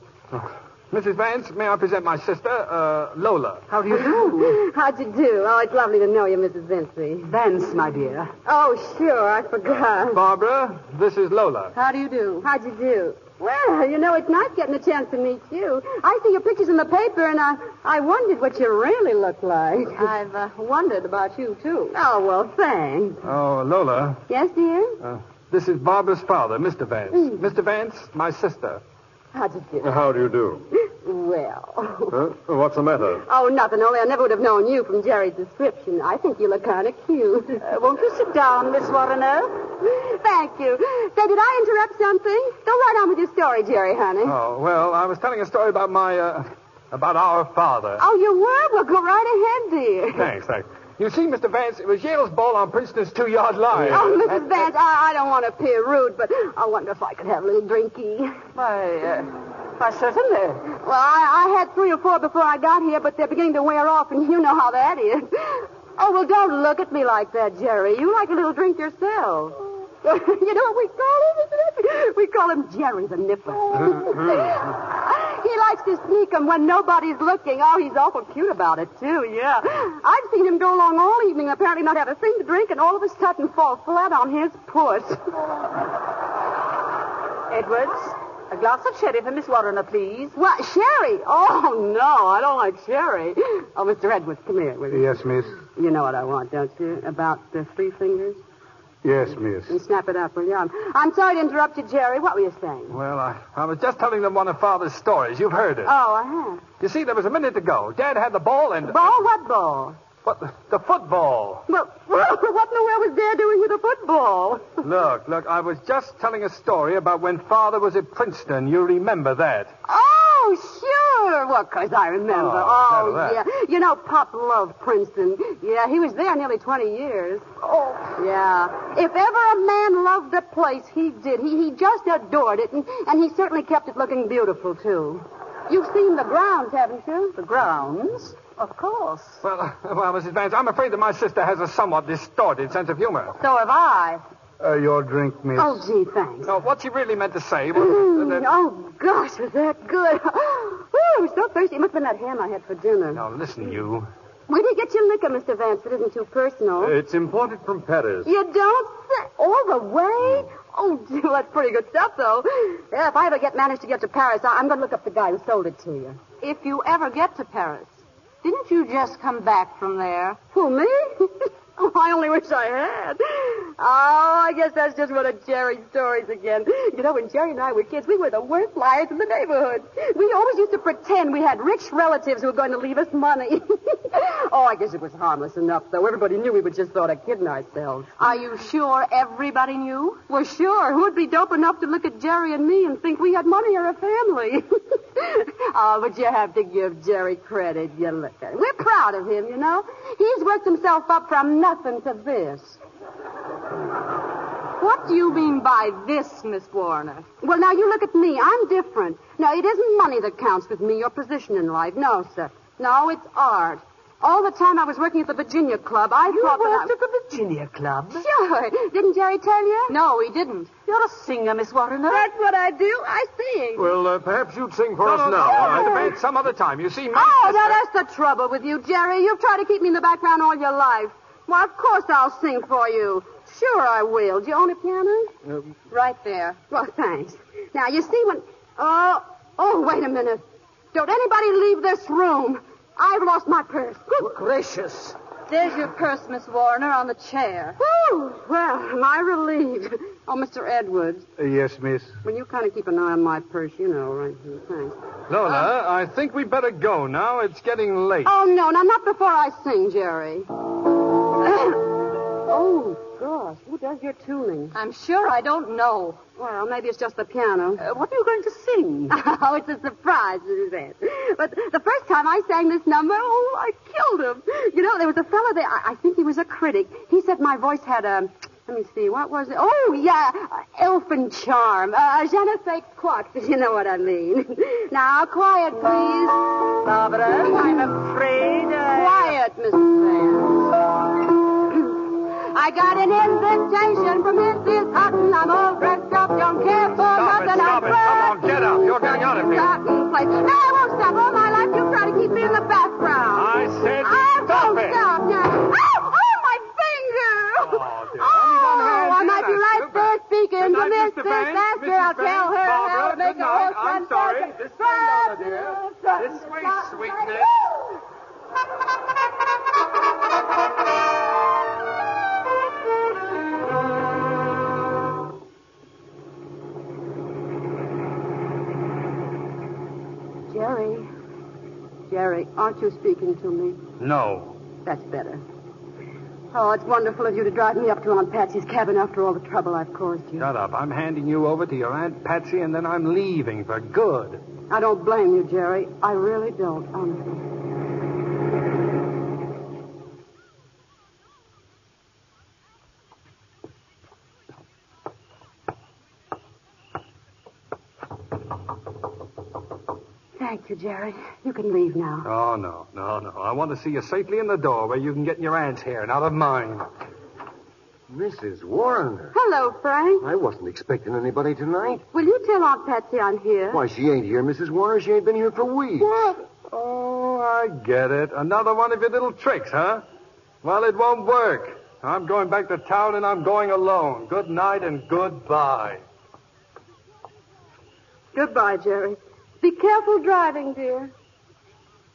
Mrs. Vance, may I present my sister, uh, Lola? How do you do? How'd you do? Oh, it's lovely to know you, Mrs. Vinci. Vance, my dear. Oh, sure. I forgot. Barbara, this is Lola. How do you do? How'd you do? Well, you know, it's nice getting a chance to meet you. I see your pictures in the paper, and I, I wondered what you really look like. I've uh, wondered about you, too. Oh, well, thanks. Oh, Lola, Yes, dear? uh, this is Barbara's father, Mr. Vance. Mr. Vance, my sister. How'd you do? How do you do? Well. Huh? What's the matter? Oh, nothing, only I never would have known you from Jerry's description. I think you look kind of cute. Uh, won't you sit down, Miss Warriner? Thank you. Say, did I interrupt something? Go right on with your story, Jerry, honey. Oh, well, I was telling a story about my, uh, about our father. Oh, you were? Well, go right ahead, dear. Thanks, thanks. You see, Mr. Vance, it was Yale's ball on Princeton's two-yard line. Oh, Mrs. Vance, I, I don't want to appear rude, but I wonder if I could have a little drinky. Why, uh, why, certainly. Well, I, I had three or four before I got here, but they're beginning to wear off, and you know how that is. Oh, well, don't look at me like that, Jerry. You like a little drink yourself. you know what we call him? We call him Jerry the Nipper. he likes to sneak 'em when nobody's looking. Oh, he's awful cute about it, too, yeah. I've seen him go along all evening, apparently not have a thing to drink, and all of a sudden fall flat on his puss. Edwards, a glass of sherry for Miss Warriner, please. What, sherry? Oh, no, I don't like sherry. Oh, Mr. Edwards, come here. Will you? Yes, miss. You know what I want, don't you? About the three fingers? Yes, miss. And snap it up, will you? I'm, I'm sorry to interrupt you, Jerry. What were you saying? Well, I, I was just telling them one of Father's stories. You've heard it. Oh, I have. You see, there was a minute ago. Dad had the ball and... Ball? What ball? What, the, the football. Well, what in the world was Dad doing with a football? Look, look, I was just telling a story about when Father was at Princeton. You remember that. Oh, sure. Well, of I remember. Oh, Oh, yeah. You know, Pop loved Princeton. Yeah, he was there nearly 20 years. Oh. Yeah. If ever a man loved a place, he did. He, he just adored it, and, and he certainly kept it looking beautiful, too. You've seen the grounds, haven't you? The grounds? Of course. Well, uh, well, Mrs. Vance, I'm afraid that my sister has a somewhat distorted sense of humor. So have I. Uh, your drink, miss. Oh, gee, thanks. No, what she really meant to say was... Mm, that- oh, gosh, was that good? oh, I'm so thirsty. It must have been that ham I had for dinner. Now, listen, you. Where do you get your liquor, Mr. Vance, that isn't too personal? It's imported from Paris. You don't say. All the way? Oh, gee, well, that's pretty good stuff, though. Yeah, if I ever get managed to get to Paris, I- I'm going to look up the guy who sold it to you. If you ever get to Paris, didn't you just come back from there? Who, me? oh, I only wish I had. Oh, I guess that's just one of Jerry's stories again. You know, when Jerry and I were kids, we were the worst liars in the neighborhood. We always used to pretend we had rich relatives who were going to leave us money. oh, I guess it was harmless enough, though. Everybody knew we were just sort of kidding ourselves. Are you sure everybody knew? Well, sure. Who'd be dope enough to look at Jerry and me and think we had money or a family? oh, but you have to give Jerry credit. You look at him. We're proud of him, you know. He's worked himself up from nothing to this. What do you mean by this, Miss Warriner? Well, now you look at me. I'm different. No, it isn't money that counts with me, your position in life. No, sir. No, it's art. All the time I was working at the Virginia Club, I You thought worked that at the Virginia Club? Sure. Didn't Jerry tell you? No, he didn't. You're a singer, Miss Warner. That's what I do. I sing. Well, uh, perhaps you'd sing for No, us no, no, now. no, I- Mr. Vance, some other time. You see, my Oh, sister... now that's the trouble with you, Jerry. You've tried to keep me in the background all your life. Well, of course I'll sing for you. Sure I will. Do you own a piano? Right there. Well, thanks. Now, you see when... Oh, oh, wait a minute. Don't anybody leave this room. I've lost my purse. Good gracious. There's your purse, Miss Warriner, on the chair. Whew. Well, am I relieved? Oh, Mr. Edwards, Uh, yes, miss. will you kind of keep an eye on my purse? You know, right? here. Thanks. Lola, I think we'd better go now. It's getting late. Oh, no, now not before I sing, Jerry. Oh, gosh, who does your tuning? I'm sure I don't know. Well, maybe it's just the piano. Uh, what are you going to sing? oh, it's a surprise, Mrs. Vance. But the first time I sang this number, oh, I killed him. You know, there was a fellow there, I, I think he was a critic. He said my voice had a, let me see, what was it? Oh, yeah, uh, elfin charm. Uh, je ne sais quoi, if you know what I mean. now, quiet, please. Barbara, I'm afraid I... Quiet, Mrs. Vance. I got an invitation from Mrs. Hutton. I'm all dressed up, don't care for Stop it, nothing. stop I'm it. Come on, get up. You're getting out of here. Rotten place. No, I won't stop. All my life you try to keep me in the background. I aren't you speaking to me? No. That's better. Oh, it's wonderful of you to drive me up to Aunt Patsy's cabin after all the trouble I've caused you. Shut up. I'm handing you over to your Aunt Patsy, and then I'm leaving for good. I don't blame you, Jerry. I really don't, honestly. Thank you, Jerry. You can leave now. Oh, no, no, no. I want to see you safely in the door where you can get in your aunt's hair and out of mine. Mrs. Warriner. Hello, Frank. I wasn't expecting anybody tonight. Will you tell Aunt Patsy I'm here? Why, she ain't here, Mrs. Warriner. She ain't been here for weeks. What? Oh, I get it. Another one of your little tricks, huh? Well, it won't work. I'm going back to town and I'm going alone. Good night and goodbye. Goodbye, Jerry. Be careful driving, dear.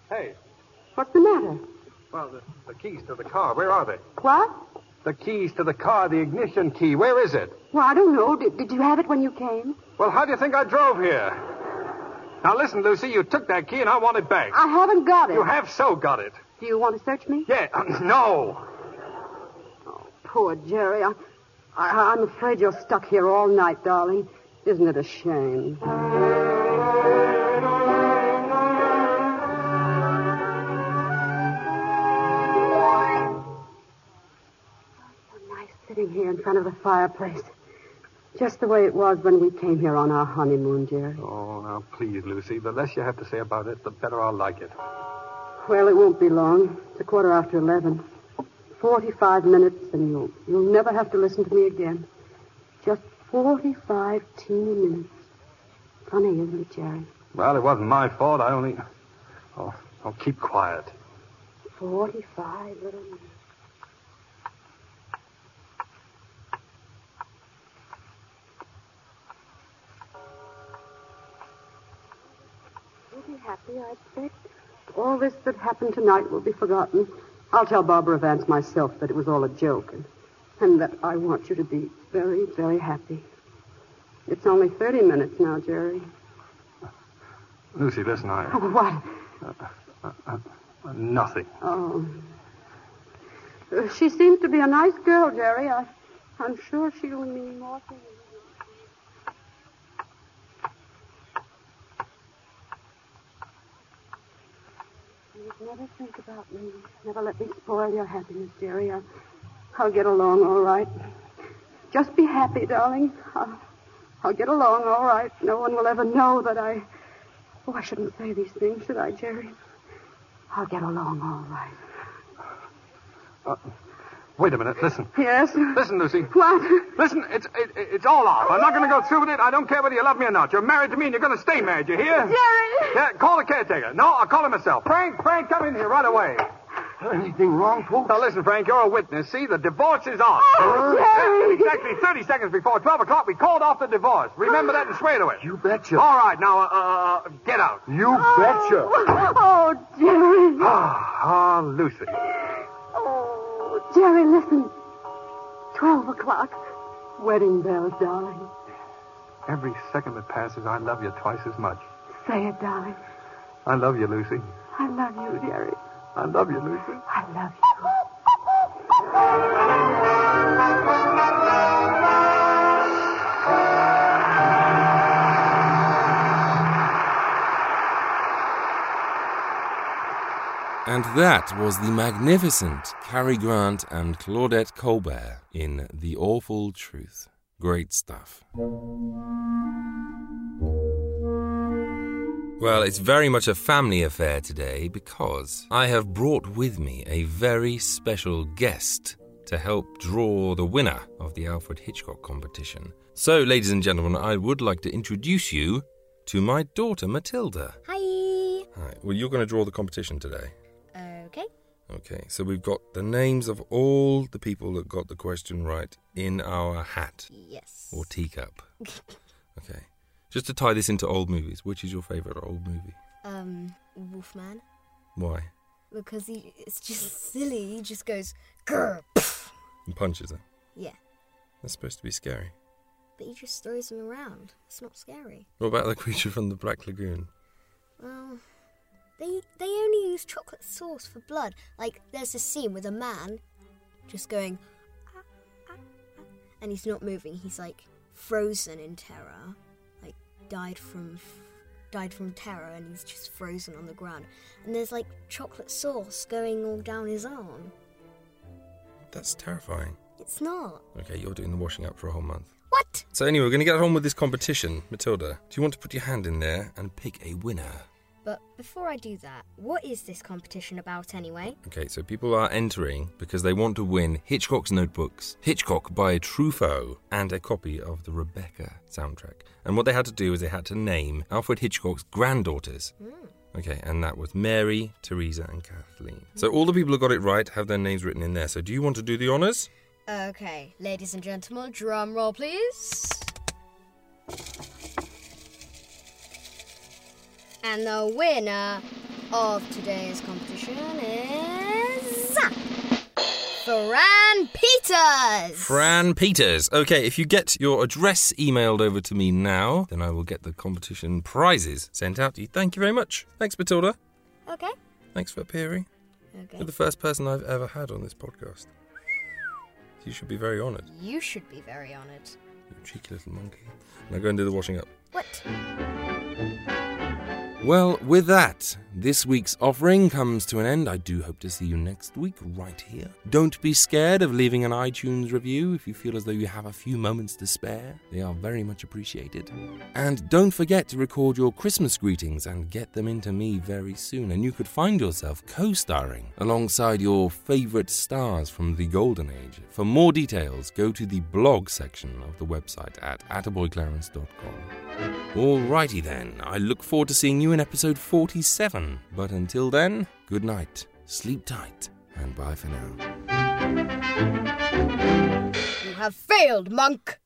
Hey, What's the matter? well, the, the keys to the car, where are they? What? The keys to the car, the ignition key, where is it? Well, I don't know. Did, did you have it when you came? Well, how do you think I drove here? Now, listen, Lucy, you took that key and I want it back. I haven't got it. You have so got it. Do you want to search me? Yeah, no. Oh, poor Jerry. I, I, I'm afraid you're stuck here all night, darling. Isn't it a shame? Here in front of the fireplace. Just the way it was when we came here on our honeymoon, Jerry. Oh, now, please, Lucy, the less you have to say about it, the better I'll like it. Well, it won't be long. It's a quarter after eleven. Forty-five minutes, and you'll you'll never have to listen to me again. Just forty-five teeny minutes. Funny, isn't it, Jerry? Well, it wasn't my fault. I only. Oh, oh keep quiet. Forty-five little minutes. Happy, I expect. All this that happened tonight will be forgotten. I'll tell Barbara Vance myself that it was all a joke and, and that I want you to be very, very happy. It's only 30 minutes now, Jerry. Lucy, listen, I. Oh, What? Uh, uh, uh, nothing. Oh. She seems to be a nice girl, Jerry. I, I'm sure she'll mean more to you. You'd never think about me. Never let me spoil your happiness, Jerry. I, I'll get along all right. Just be happy, darling. I'll, I'll get along all right. No one will ever know that I. Oh, I shouldn't say these things, should I, Jerry? I'll get along all right. Uh, wait a minute. Listen. Yes? Listen, Lucy. What? Listen, it's it, it's all off. I'm not going to go through with it. I don't care whether you love me or not. You're married to me, and you're going to stay married. You hear? Jerry! Yeah, call the caretaker. No, I'll call him myself. Frank, Frank, come in here right away. Anything wrong, folks? Now listen, Frank, you're a witness. See, the divorce is off. Oh, Jerry! Exactly 30 seconds before 12 o'clock, we called off the divorce. Remember that and swear to it. You betcha. All right, now, uh, uh, get out. You betcha. Oh, Jerry. Ah, ah, Lucy. Jerry, listen. Twelve o'clock. Wedding bells, darling. Every second that passes, I love you twice as much. Say it, darling. I love you, Lucy. I love you, Jerry. I love you, Lucy. I love you. And that was the magnificent Cary Grant and Claudette Colbert in The Awful Truth. Great stuff. Well, it's very much a family affair today because I have brought with me a very special guest to help draw the winner of the Alfred Hitchcock competition. So, ladies and gentlemen, I would like to introduce you to my daughter Matilda. Hi. Hi. Well, you're going to draw the competition today. Okay. So we've got the names of all the people that got the question right in our hat Yes. or teacup. okay. Just to tie this into old movies, which is your favourite old movie? Um, Wolfman. Why? Because he, it's just silly. He just goes, grr. And punches her. Yeah. That's supposed to be scary. But he just throws them around. It's not scary. What about the creature from the Black Lagoon? Well, they they only use chocolate sauce for blood. Like there's a scene with a man just going, "Ah, ah, ah," and he's not moving. He's like frozen in terror, like died from died from terror, and he's just frozen on the ground. And there's like chocolate sauce going all down his arm. That's terrifying. It's not. Okay, you're doing the washing up for a whole month. What? So anyway, we're going to get on with this competition. Matilda, do you want to put your hand in there and pick a winner? But before I do that, what is this competition about anyway? Okay, so people are entering because they want to win Hitchcock's notebooks, Hitchcock by Truffaut, and a copy of the Rebecca soundtrack. And what they had to do is they had to name Alfred Hitchcock's granddaughters. Hmm. Okay, and that was Mary, Teresa, and Kathleen. So all the people who got it right have their names written in there. So do you want to do the honours? Okay, ladies and gentlemen, drum roll, please. And the winner of today's competition is. Fran Peters! Fran Peters. Okay, if you get your address emailed over to me now, then I will get the competition prizes sent out to you. Thank you very much. Thanks, Matilda. Okay. Thanks for appearing. Okay. You're the first person I've ever had on this podcast. You should be very honoured. You should be very honoured. You cheeky little monkey. Now go and do the washing up. What? Well, with that, this week's offering comes to an end. I do hope to see you next week right here. Don't be scared of leaving an iTunes review if you feel as though you have a few moments to spare. They are very much appreciated. And don't forget to record your Christmas greetings and get them into me very soon. And you could find yourself co starring alongside your favourite stars from the Golden Age. For more details, go to the blog section of the website at attaboyclarence.com. Alrighty then, I look forward to seeing you in episode 47. But until then, good night, sleep tight, and bye for now. You have failed, monk!